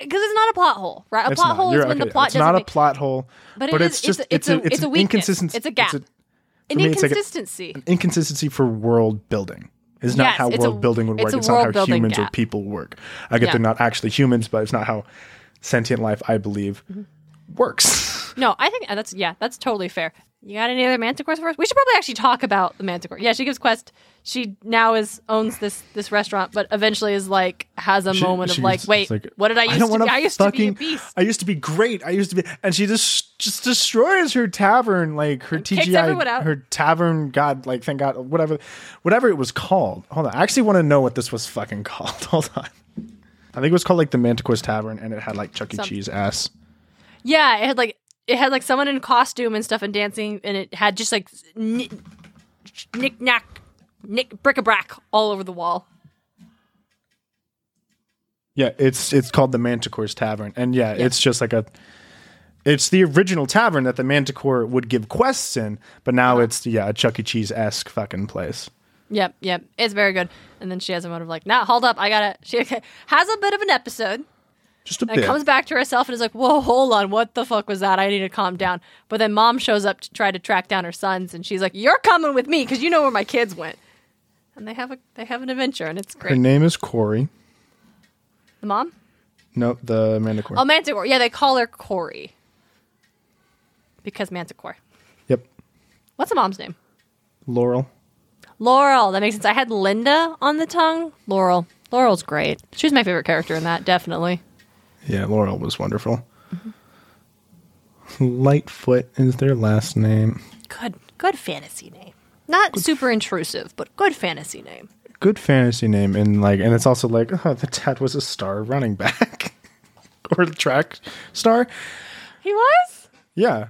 because it's not a plot hole, right? A It's plot not. hole You're- is when okay, the plot It's not a plot hole, but, but it it's just it's, it's, a, it's, it's a an weakness. inconsistency. It's a gap. It's an me, it's like a- inconsistency. an inconsistency for world building. Is not Yes, how it's a- world building would work. a It's, not how world humans or people work. I get Yeah. they're not actually humans, but it's not how sentient life, I believe, Mm-hmm. works. no, I think uh, that's yeah, that's totally fair. You got any other manticores for us? We should probably actually talk about the manticore. Yeah, she gives quest. She now is owns this this restaurant, but eventually is like has a She- moment of like, wait, like, what did I I used don't to be? I used fucking, to be a beast. I used to be great. I used to be, and she just just destroys her tavern, like her out. TGI, her tavern. God, like thank God, whatever, whatever it was called. Hold on, I actually want to know what this was fucking [laughs] called. Hold on, I think it was called like the Manticore's Tavern, and it had like Chuck E. Cheese ass. Yeah, it had like it had like someone in costume and stuff and dancing, and it had just like knick knick knack, nick bric a brac all over the wall. Yeah, it's it's called the Manticore's Tavern, and yeah, it's just like a. It's the original tavern that the Manticore would give quests in, but now Uh-huh. it's yeah a Chuck E. Cheese esque fucking place. Yep, yep, it's very good. And then she has a moment of like, nah, hold up, I gotta. She [laughs] has a bit of an episode. Just a And bit. comes back to herself and is like, whoa, hold on, what the fuck was that? I need to calm down. But then mom shows up to try to track down her sons, and she's like, you're coming with me because you know where my kids went. And they have a they have an adventure, and it's great. Her name is Corey. The mom? No, the Manticore. Oh, Manticore. Yeah, they call her Corey because Manticore. yep, What's the mom's name? Laurel. Laurel. That makes sense. I had Linda on the tongue. Laurel. Laurel's great. She's my favorite character in that, definitely. Yeah, Laurel was wonderful. Lightfoot is their last name. Good, good fantasy name. Not super intrusive, but good fantasy name. Good fantasy name, and like, and it's also like, oh, the dad was a star running back [laughs] or track star. He was. Yeah,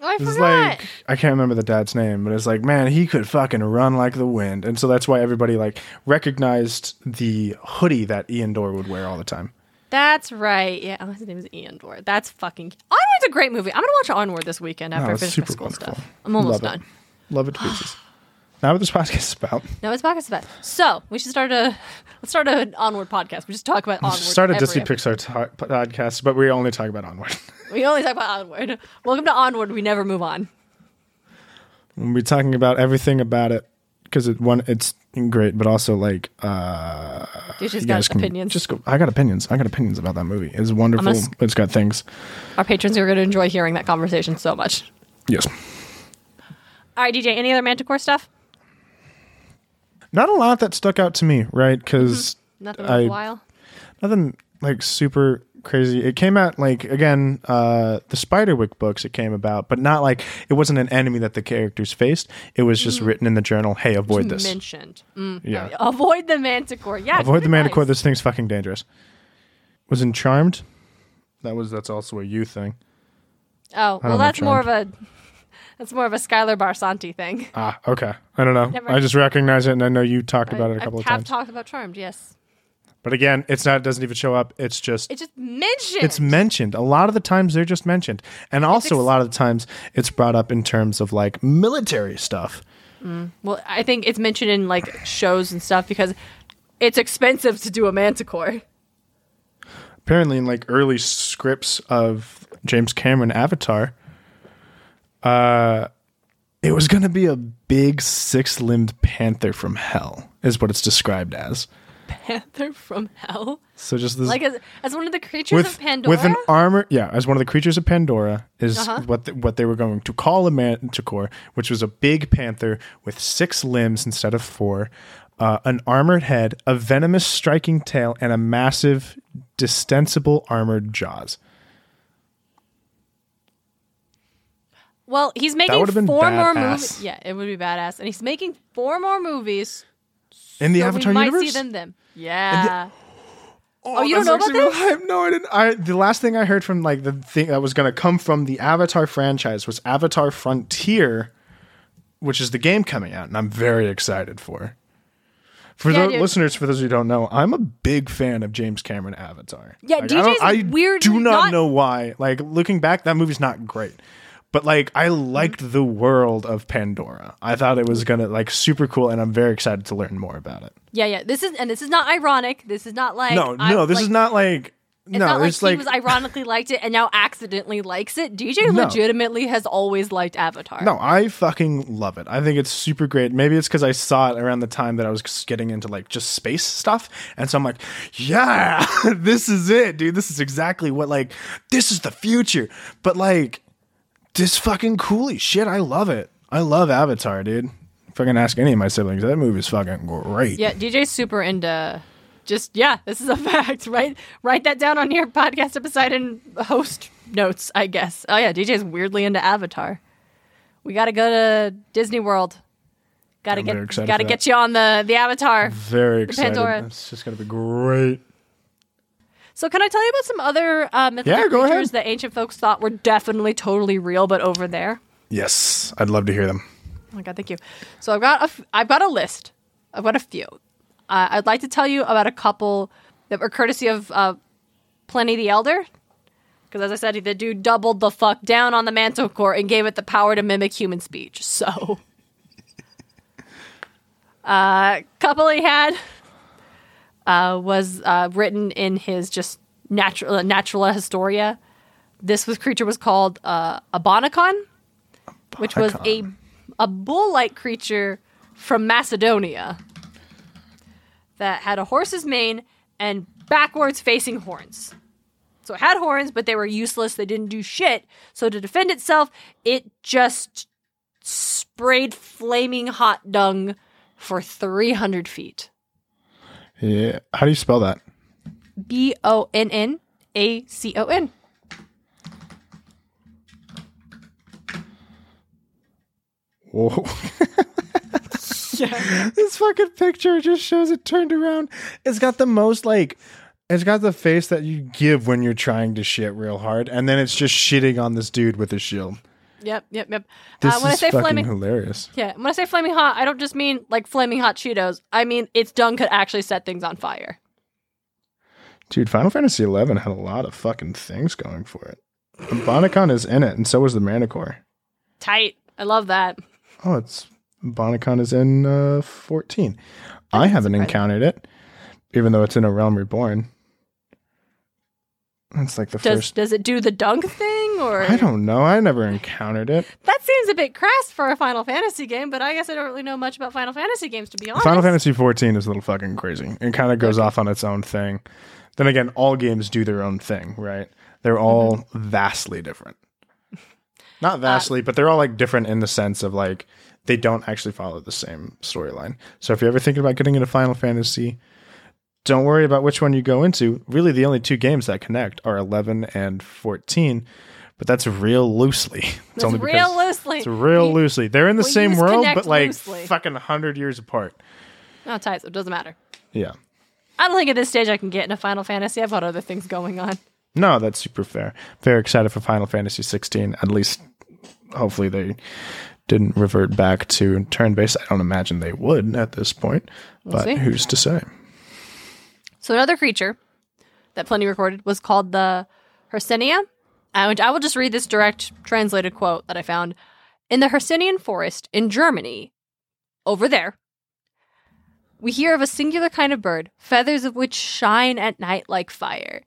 Oh, I It's forgot. like I can't remember the dad's name, but it's like, man, he could fucking run like the wind, and so that's why everybody like recognized the hoodie that Ian Dorr would wear all the time. That's right. Yeah, oh, his name is Ian Dor. That's fucking. Onward's a great movie. I'm gonna watch Onward this weekend after No, I finish my school wonderful. stuff. I'm almost Love it. done. Love it to pieces. [sighs] Now what this podcast is about. No, it's podcast about. So we should start a [laughs] let's start an Onward podcast. We just talk about Onward. Start a Disney. Pixar t- podcast, but we only talk about Onward. [laughs] We only talk about Onward. Welcome to Onward. We never move on. we'll be talking about everything about it because it one it's great, but also like uh, Dude, she's you got can opinions. Just go. I got opinions. I got opinions about that movie. It's wonderful. s- it's got things. Our patrons are going to enjoy hearing that conversation so much. Yes. All right, DJ. Any other Manticore stuff? Not a lot that stuck out to me, right? Because Nothing I- worthwhile. nothing like super crazy. It came out like again, uh the Spiderwick books it came about, but not like it wasn't an enemy that the characters faced. It was just written in the journal, hey, avoid this. Mentioned. Mm, Yeah. Avoid the Manticore. Yeah. Avoid the Manticore, nice. this thing's fucking dangerous. Was in Charmed. That was that's also a you thing. Oh, well, that's more of a that's more of a Skylar Barsanti thing. Ah, okay. I don't know. Never- I just recognize it and I know you talked about I, it a couple I of have times. talked about Charmed. Yes, but again, it's not it doesn't even show up. It's just it's just mentioned. it's mentioned. A lot of the times they're just mentioned. And also a lot of the times it's brought up in terms of like military stuff. well, I think it's mentioned in like shows and stuff because it's expensive to do a Manticore. apparently in like early scripts of James Cameron Avatar, uh, it was going to be a big six-limbed panther from hell, is what it's described as. Panther from hell, So just this like as, as one of the creatures with of Pandora. with an armor, yeah, as one of the creatures of Pandora is Uh-huh. what the, what they were going to call a manticore, which was a big panther with six limbs instead of four. Uh, an armored head, a venomous striking tail, and a massive, distensible armored jaws. well, he's making four more movies. Yeah, it would be badass, and he's making four more movies. In the so Avatar we might universe, see them. Them. Yeah. Oh, oh, you don't know about actually real hype. No, I didn't. I the last thing I heard from like the thing that was going to come from the Avatar franchise was Avatar Frontier, which is the game coming out, and I'm very excited for. For Yeah, the dude. listeners, for those who don't know, I'm a big fan of James Cameron Avatar. Yeah, Like, I DJ's don't- I weird- do not, not- know why. Like looking back, that movie's not great. But like I mm-hmm. liked the world of Pandora. I thought it was mm-hmm. gonna like super cool, and I'm very excited to learn more about it. Yeah, yeah. This is and this is not ironic. This is not like no, no, this like, is not like It's no, not like it's he was ironically liked it and now accidentally likes it. DJ No. legitimately has always liked Avatar. No, I fucking love it. I think it's super great. Maybe it's because I saw it around the time that I was getting into like just space stuff, and so I'm like, yeah, [laughs] this is it, dude. This is exactly what like this is the future. But like, this fucking coolie shit. I love it. I love Avatar, dude. If I can ask any of my siblings, that movie is fucking great. Yeah, DJ's super into just yeah, this is a [laughs] fact, right? Write that down on your podcast episode and host notes, I guess. Oh yeah, DJ's weirdly into Avatar. We got to go to Disney World. Got to I'm get got to get you on the the Avatar. Very excited. Pandora. It's just gonna be great. So can I tell you about some other uh, mythical Yeah, go ahead. creatures that ancient folks thought were definitely totally real, but over there? Yes, I'd love to hear them. Oh my god, thank you. So I've got a f- I've got a list. I've got a few. Uh, I'd like to tell you about a couple that were courtesy of uh, Pliny the Elder. Because as I said, the dude doubled the fuck down on the Manticore and gave it the power to mimic human speech. So, [laughs] uh, couple he had uh, was uh, written in his just natural Naturalis Historia. This was creature was called uh, a Bonnacon which was a a bull-like creature from Macedonia that had a horse's mane and backwards facing horns. So it had horns, but they were useless. They didn't do shit. So to defend itself, it just sprayed flaming hot dung for 300 feet. Yeah. How do you spell that? B O N N A C O N. Whoa. [laughs] This fucking picture just shows it turned around. It's got the most like it's got the face that you give when you're trying to shit real hard, and then it's just shitting on this dude with a shield. Yep, yep, yep. This uh, when I is say fucking flaming, hilarious. Yeah, when I say flaming hot, I don't just mean like flaming hot Cheetos. I mean its dung could actually set things on fire. Dude, Final Fantasy XI had a lot of fucking things going for it. Bonnacon is in it, and so is the Manticore. Tight. I love that. Oh, it's Bonnacon is in uh, 14. I haven't surprising. encountered it, even though it's in a realm reborn. It's like the Does first. does it do the dung thing or I don't know. I never encountered it. That seems a bit crass for a Final Fantasy game, but I guess I don't really know much about Final Fantasy games to be honest. Final Fantasy 14 is a little fucking crazy. It kind of goes off on its own thing. Then again, all games do their own thing, right? They're all Mm-hmm. vastly different. Uh, Not vastly, but they're all like different in the sense of like they don't actually follow the same storyline. So if you're ever thinking about getting into Final Fantasy, don't worry about which one you go into. Really, the only two games that connect are 11 and 14, but that's real loosely. [laughs] It's It's real loosely. It's real We- loosely. They're in the same world, but like loosely. fucking 100 years apart. Oh, tight, so it doesn't matter. Yeah. I don't think at this stage I can get into Final Fantasy. I've got other things going on. No, that's super fair. Very excited for Final Fantasy 16. At least, hopefully, they didn't revert back to turn based. I don't imagine they would at this point, but see. who's to say? So another creature that Pliny recorded was called the Hercynia. And I will just read this direct translated quote that I found. In the Hercynian forest in Germany, over there, we hear of a singular kind of bird, feathers of which shine at night like fire.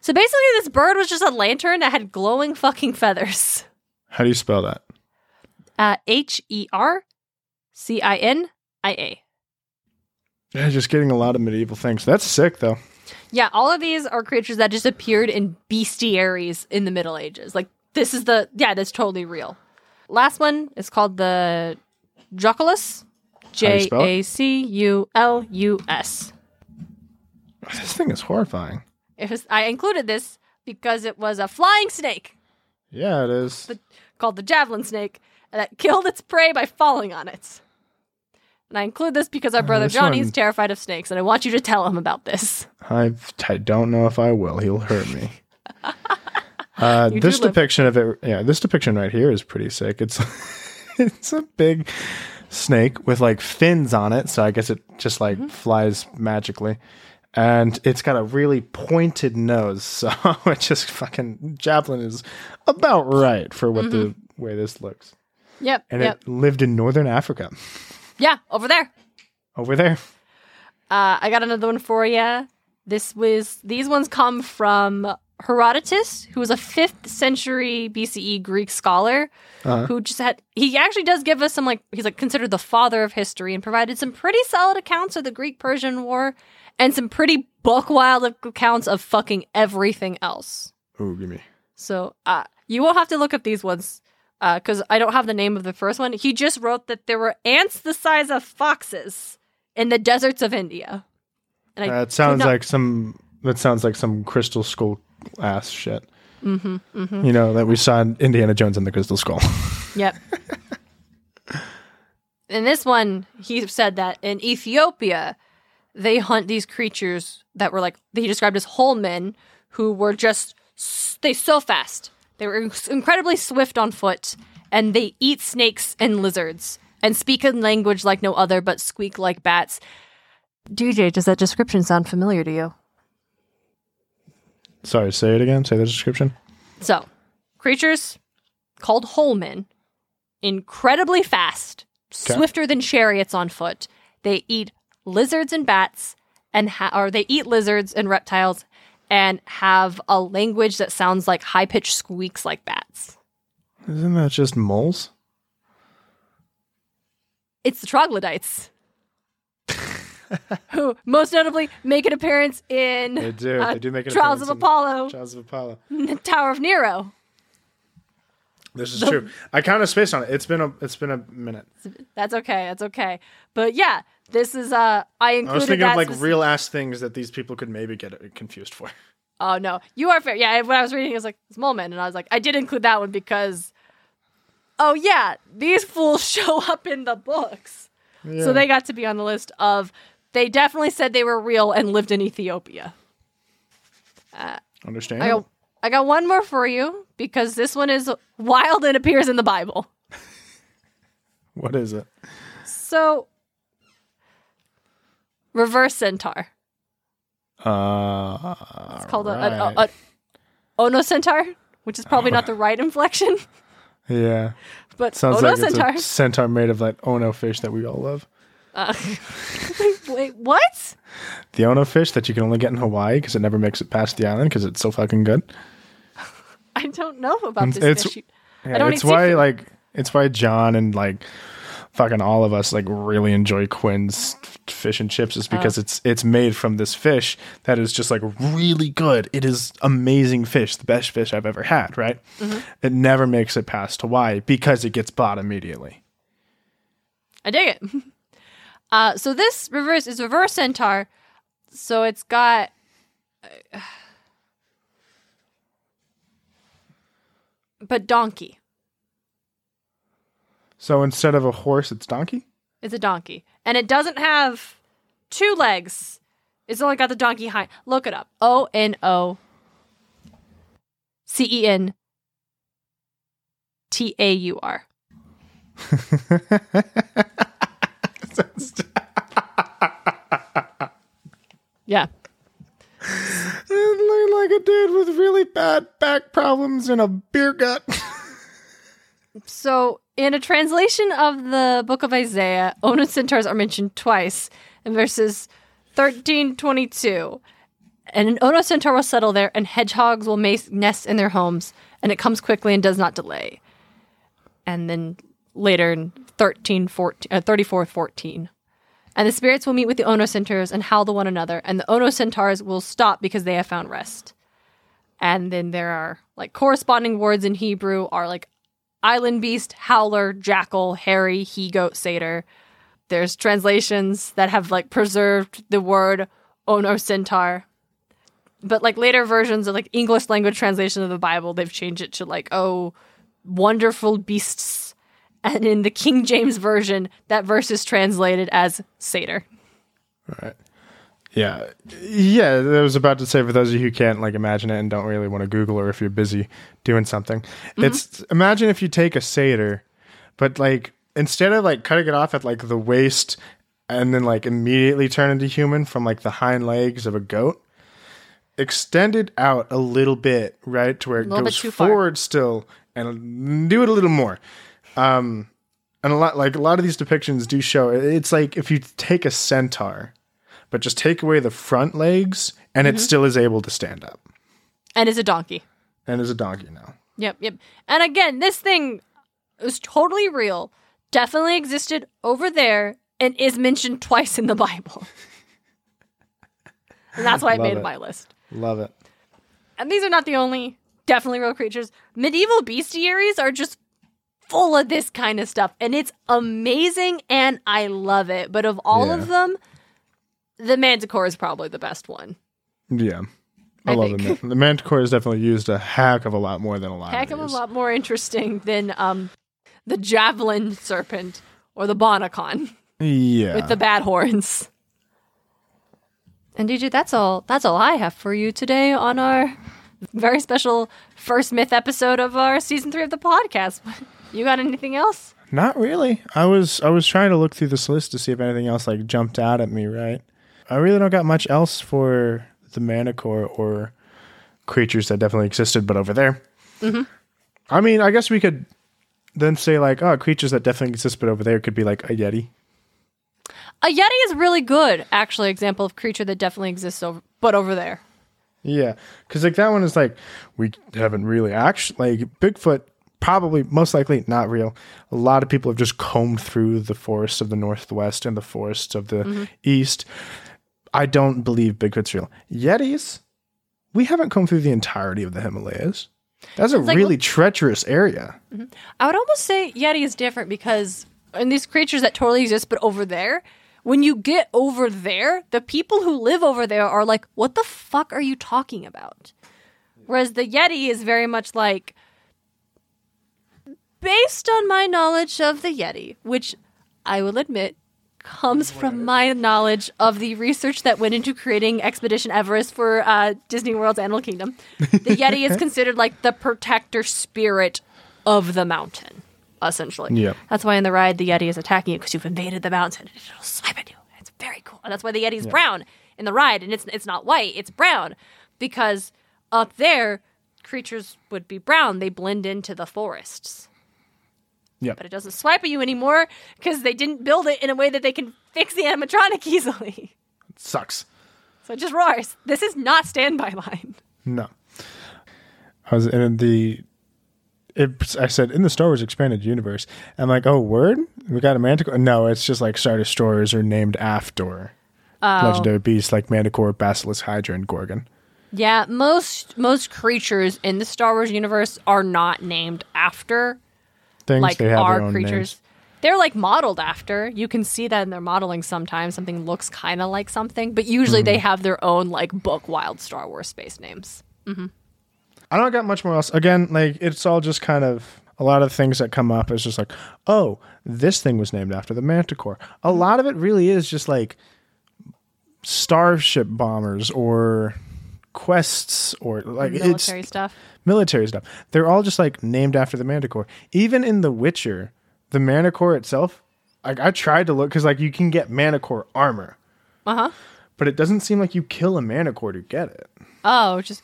So basically, this bird was just a lantern that had glowing fucking feathers. [laughs] How do you spell that? Uh, H E R C I N I A. Yeah, just getting a lot of medieval things. That's sick, though. Yeah, all of these are creatures that just appeared in bestiaries in the Middle Ages. Like this is the yeah, that's totally real. Last one is called the Jaculus. J? A C U L U S. This thing is horrifying. It was I included this because it was a flying snake Yeah, it is. called the javelin snake that killed its prey by falling on it. And I include this because our brother this Johnny is one- terrified of snakes, and I want you to tell him about this. I, I don't know if I will. He'll hurt me. [laughs] Uh, this live- depiction of it, yeah, this depiction right here is pretty sick. It's [laughs] it's a big snake with like fins on it, so I guess it just like Mm-hmm. flies magically, and it's got a really pointed nose. [laughs] So it just fucking Javelin is about right for what the way this looks, Yep. and Mm-hmm. yep. it lived in northern Africa, yeah, over there. over there. Uh, I got another one for you. This was these ones come from Herodotus, who was a fifth century BCE Greek scholar Uh-huh. who just had he actually does give us some like he's like considered the father of history and provided some pretty solid accounts of the Greek Persian War and some pretty buck wild accounts of fucking everything else. Ooh, give me. So uh, you will have to look up these ones because I don't have the name of the first one. He just wrote that there were ants the size of foxes in the deserts of India. And That sounds not- like some. That sounds like some Crystal Skull ass shit. Mm-hmm, You know that we saw in Indiana Jones and the Crystal Skull. [laughs] Yep. in this one, he said that in Ethiopia, they hunt these creatures that were like he described as whole men who were just they so fast. They were incredibly swift on foot, and they eat snakes and lizards and speak a language like no other, but squeak like bats. DJ, does that description sound familiar to you? Sorry, say it again. Say the description. So, creatures called Holmen, incredibly fast, swifter than chariots on foot. They eat lizards and bats, and ha- or they eat lizards and reptiles, and have a language that sounds like high pitched squeaks like bats. Isn't that just moles? It's the troglodytes. [laughs] Who most notably make an appearance in They do. uh, they do make an Trials of Apollo, Trials of Apollo. the [laughs] Tower of Nero. This is true. I kind of spaced on it. It's been a. It's been a minute. That's okay. That's okay. But yeah, this is uh I included I was thinking of like real ass things that these people could maybe get confused for. Oh no, you are fair. Yeah, when I was reading, it was like it's Molman, and I was like, I did include that one because, oh yeah, these fools [laughs] show up in the books, so they got to be on the list of. They definitely said they were real and lived in Ethiopia. Understand? I got, I got one more for you because this one is wild and appears in the Bible. [laughs] What is it? So, reverse centaur. Uh, It's called a, a, a, a ono centaur, which is probably not the right inflection, yeah. but Sounds ono like it's a centaur made of that ono fish that we all love. [laughs] Wait, what? The ono fish that you can only get in Hawaii because it never makes it past the island because it's so fucking good. I don't know about this It's- fish. Yeah, don't it's why seafood. like it's why John and like fucking all of us like really enjoy Quinn's fish and chips is Oh. because it's it's made from this fish that is just like really good. It is amazing fish, the best fish I've ever had. Right? Mm-hmm. It never makes it past Hawaii because it gets bought immediately. I dig it. [laughs] Uh, so this reverse is reverse centaur. So it's got. [sighs] but donkey. So instead of a horse, it's donkey. It's a donkey. And it doesn't have two legs. It's only got the donkey hind. Look it up. O N O C E N T A U R. [laughs] Yeah. It looked like a dude with really bad back problems and a beer gut. So, in a translation of the book of Isaiah, Ono centaurs are mentioned twice in verses 13 22. And an Ono centaur will settle there, and hedgehogs will mas- nest in their homes, and it comes quickly and does not delay. And then later in 13, 14, uh, 34 14. And the spirits will meet with the Ono centaurs and howl to one another, and the Ono centaurs will stop because they have found rest. And then there are like corresponding words in Hebrew are like island beast, howler, jackal, hairy, he goat, satyr. There's translations that have like preserved the word ono centaur. But like later versions of like English language translation of the Bible, they've changed it to like, oh, wonderful beasts And in the King James version, that verse is translated as satyr. Yeah, yeah. I was about to say for those of you who can't like imagine it and don't really want to Google or if you're busy doing something, it's imagine if you take a satyr, but like instead of like cutting it off at like the waist and then like immediately turn into human from like the hind legs of a goat, extend it out a little bit, right, to where it goes far. forward still, and do it a little more. Um, and a lot like a lot of these depictions do show it's like if you take a centaur but just take away the front legs and Mm-hmm. it still is able to stand up And is a donkey. and is a donkey now Yep, yep. And again, this thing was totally real, definitely existed over there, and is mentioned twice in the Bible. and that's why I made it. my list. love it And these are not the only definitely real creatures. Medieval bestiaries are just full of this kind of stuff, and it's amazing, and I love it. But of all Yeah. of them, the Manticore is probably the best one. yeah i, I love think. it man. the manticore is definitely used a heck of a lot more than a lot Heck of of a lot more interesting than um, the javelin serpent or the bonnacon. yeah with the bad horns. And DJ, that's all. That's all I have for you today on our very special first myth episode of our season three of the podcast. You got anything else? not really i was i was trying to look through this list to see if anything else like jumped out at me right i really don't got much else for the manticore or creatures that definitely existed but over there Mm-hmm. i mean i guess we could then say like oh creatures that definitely exist but over there could be like a yeti A yeti is really good, actually. Example of creature that definitely exists over, but over there. Yeah, because like that one is like we haven't really actually like Bigfoot. Probably, most likely, not real. A lot of people have just combed through the forests of the northwest and the forests of the east. I don't believe Bigfoot's real. Yetis, we haven't come through the entirety of the Himalayas. That's a like- really treacherous area. Mm-hmm. I would almost say Yeti is different because and these creatures that totally exist, but over there, when you get over there, the people who live over there are like, "What the fuck are you talking about?" Whereas the Yeti is very much like, based on my knowledge of the Yeti, which I will admit comes from my knowledge of the research that went into creating Expedition Everest for uh, Disney World's Animal Kingdom. The [laughs] Yeti is considered like the protector spirit of the mountain, essentially. Yeah. That's why in the ride the Yeti is attacking you because you've invaded the mountain and it'll swipe at you. It's very cool. And that's why the Yeti is brown in the ride and it's it's not white, it's brown. Because up there, creatures would be brown. They blend into the forests. But it doesn't swipe at you anymore because they didn't build it in a way that they can fix the animatronic [laughs] easily. It sucks. So it just roars. This is not standby line. No. I was in the. It, I said in the Star Wars expanded universe. I'm like, oh, word, we got a manticore. No, it's just like Star Destroyers are named after oh. legendary beasts like Manticore, Basilisk, Hydra, and Gorgon. Yeah, most most creatures in the Star Wars universe are not named after Things like they have own creatures. names. They're like modeled after. You can see that in their modeling sometimes. Something looks kind of like something, but usually Hmm. they have their own like book wild Star Wars space names. I don't got much more else. Again, like it's all just kind of a lot of things that come up is just like, oh, this thing was named after the Manticore. A lot of it really is just like starship bombers or quests or like it's Military stuff. military stuff. They're all just like named after the Manticore. Even in The Witcher, the Manticore itself, like I tried to look because like you can get Manticore armor, Uh huh. but it doesn't seem like you kill a Manticore to get it. Oh, just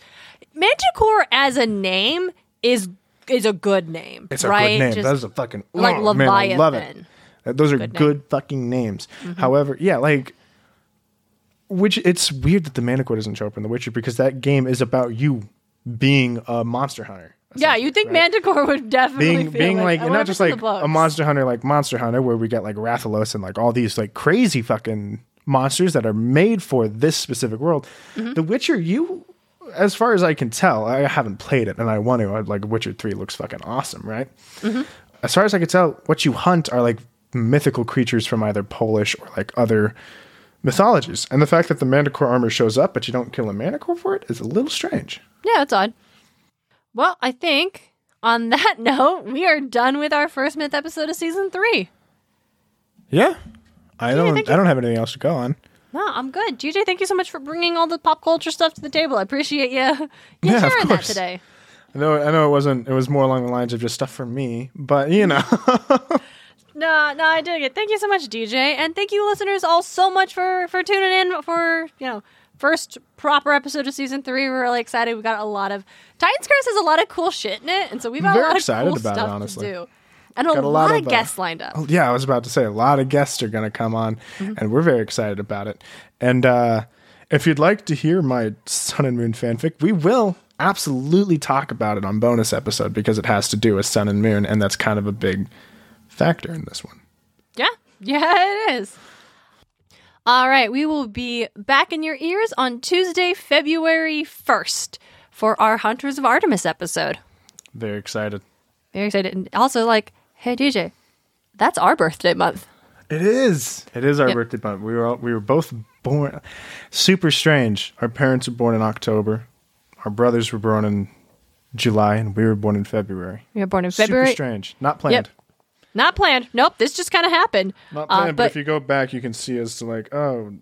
Manticore as a name is is a good name. It's a good name. Just- That's a fucking like oh, man, I love it. Leviathan. Those are Good good. Mm-hmm. fucking names. However, yeah, like which it's weird that the Manticore doesn't show up in The Witcher because that game is about you being a monster hunter. yeah, you think Manticore would definitely being feel being like, wonder not just like a monster hunter like Monster Hunter where we get like Rathalos and like all these like crazy fucking monsters that are made for this specific world. Mm-hmm. The Witcher, you as far as I can tell, I haven't played it and I want to. Like Witcher 3 looks fucking awesome, right? Mm-hmm. As far as I can tell, what you hunt are like mythical creatures from either Polish or like other mythologies. And the fact that the Manticore armor shows up but you don't kill a Manticore for it is a little strange. Yeah, it's odd. Well, I think on [laughs] that note, we are done with our first myth episode of season three. Yeah. I don't. I don't have anything else to go on. No, I'm good. DJ, thank you so much for bringing all the pop culture stuff to the table. I appreciate you, [laughs] you Yeah, of sharing that course. today. I know. I know it wasn't. It was more along the lines of just stuff for me. But you know. [laughs] No, no, I dig it. Thank you so much, DJ, and thank you, listeners, all so much for for tuning in for you know first proper episode of season three. We're really excited. We got a lot of Titans Curse has a lot, of cool shit in it, and so we've got Very a lot of excited cool about it, stuff honestly. to do, and a, a lot, lot of of, uh, guests lined up. Oh, yeah, I was about to say a lot of guests are going to come on, and we're very excited about it. And uh, if you'd like to hear my Sun and Moon fanfic, we will absolutely talk about it on bonus episode because it has to do with Sun and Moon, and that's kind of a big factor in this one. Yeah, yeah, it is. All right, we will be back in your ears on Tuesday, February first, for our Hunters of Artemis episode. Very excited. Very excited, and also like, hey DJ, that's our birthday month. It is. It is our Yep. birthday month. We were all, we were both born. Super strange. Our parents were born in October. Our brothers were born in July, and we were born in February. We were born in February. Super strange. Not planned. Not planned. Nope. This just kind of happened. Not Uh, planned, but, if you go back, you can see us to like, oh,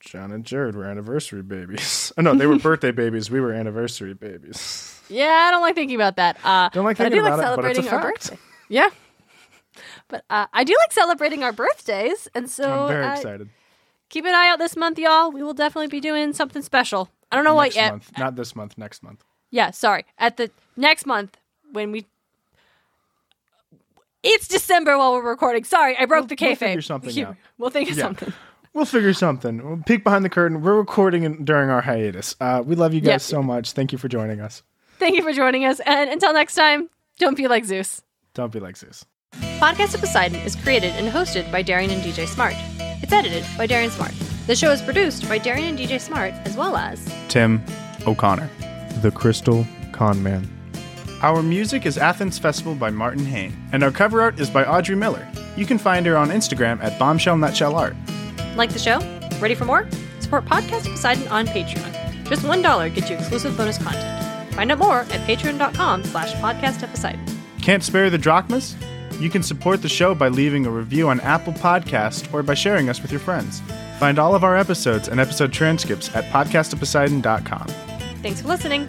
John and Jared were anniversary babies. oh, [laughs] no, they were [laughs] birthday babies. We were anniversary babies. yeah, I don't like thinking about that. Uh, Don't like but I thinking do like about it, but it's a celebrating our fact. birthday. Yeah. But uh, I do like celebrating our birthdays, and so I'm very uh, excited. keep an eye out this month, y'all. We will definitely be doing something special. I don't know what yet. month. Not this month, next month. Yeah, sorry. At the next month when we. It's December while we're recording. Sorry, I broke the we'll kayfabe. figure something You- out. We'll think of Yeah. something. We'll figure something. We'll peek behind the curtain. We're recording in, during our hiatus. Uh, we love you guys Yeah. so much. Thank you for joining us. Thank you for joining us, and until next time, don't be like Zeus. Don't be like Zeus. Podcast of Poseidon is created and hosted by Darian and DJ Smart. It's edited by Darian Smart. The show is produced by Darian and DJ Smart, as well as Tim O'Connor. The Crystal Con Man. Our music is Athens Festival by Martin Hain, and our cover art is by Audrey Miller. You can find her on Instagram at Bombshell Nutshell Art. like the show. Ready for more? Support Podcast Poseidon on Patreon. Just one dollar gets you exclusive bonus content. Find out more at patreon.com/slash podcast Poseidon. Can't spare the drachmas? You can support the show by leaving a review on Apple Podcast or by sharing us with your friends. Find all of our episodes and episode transcripts at podcastofposeidon.com. Thanks for listening.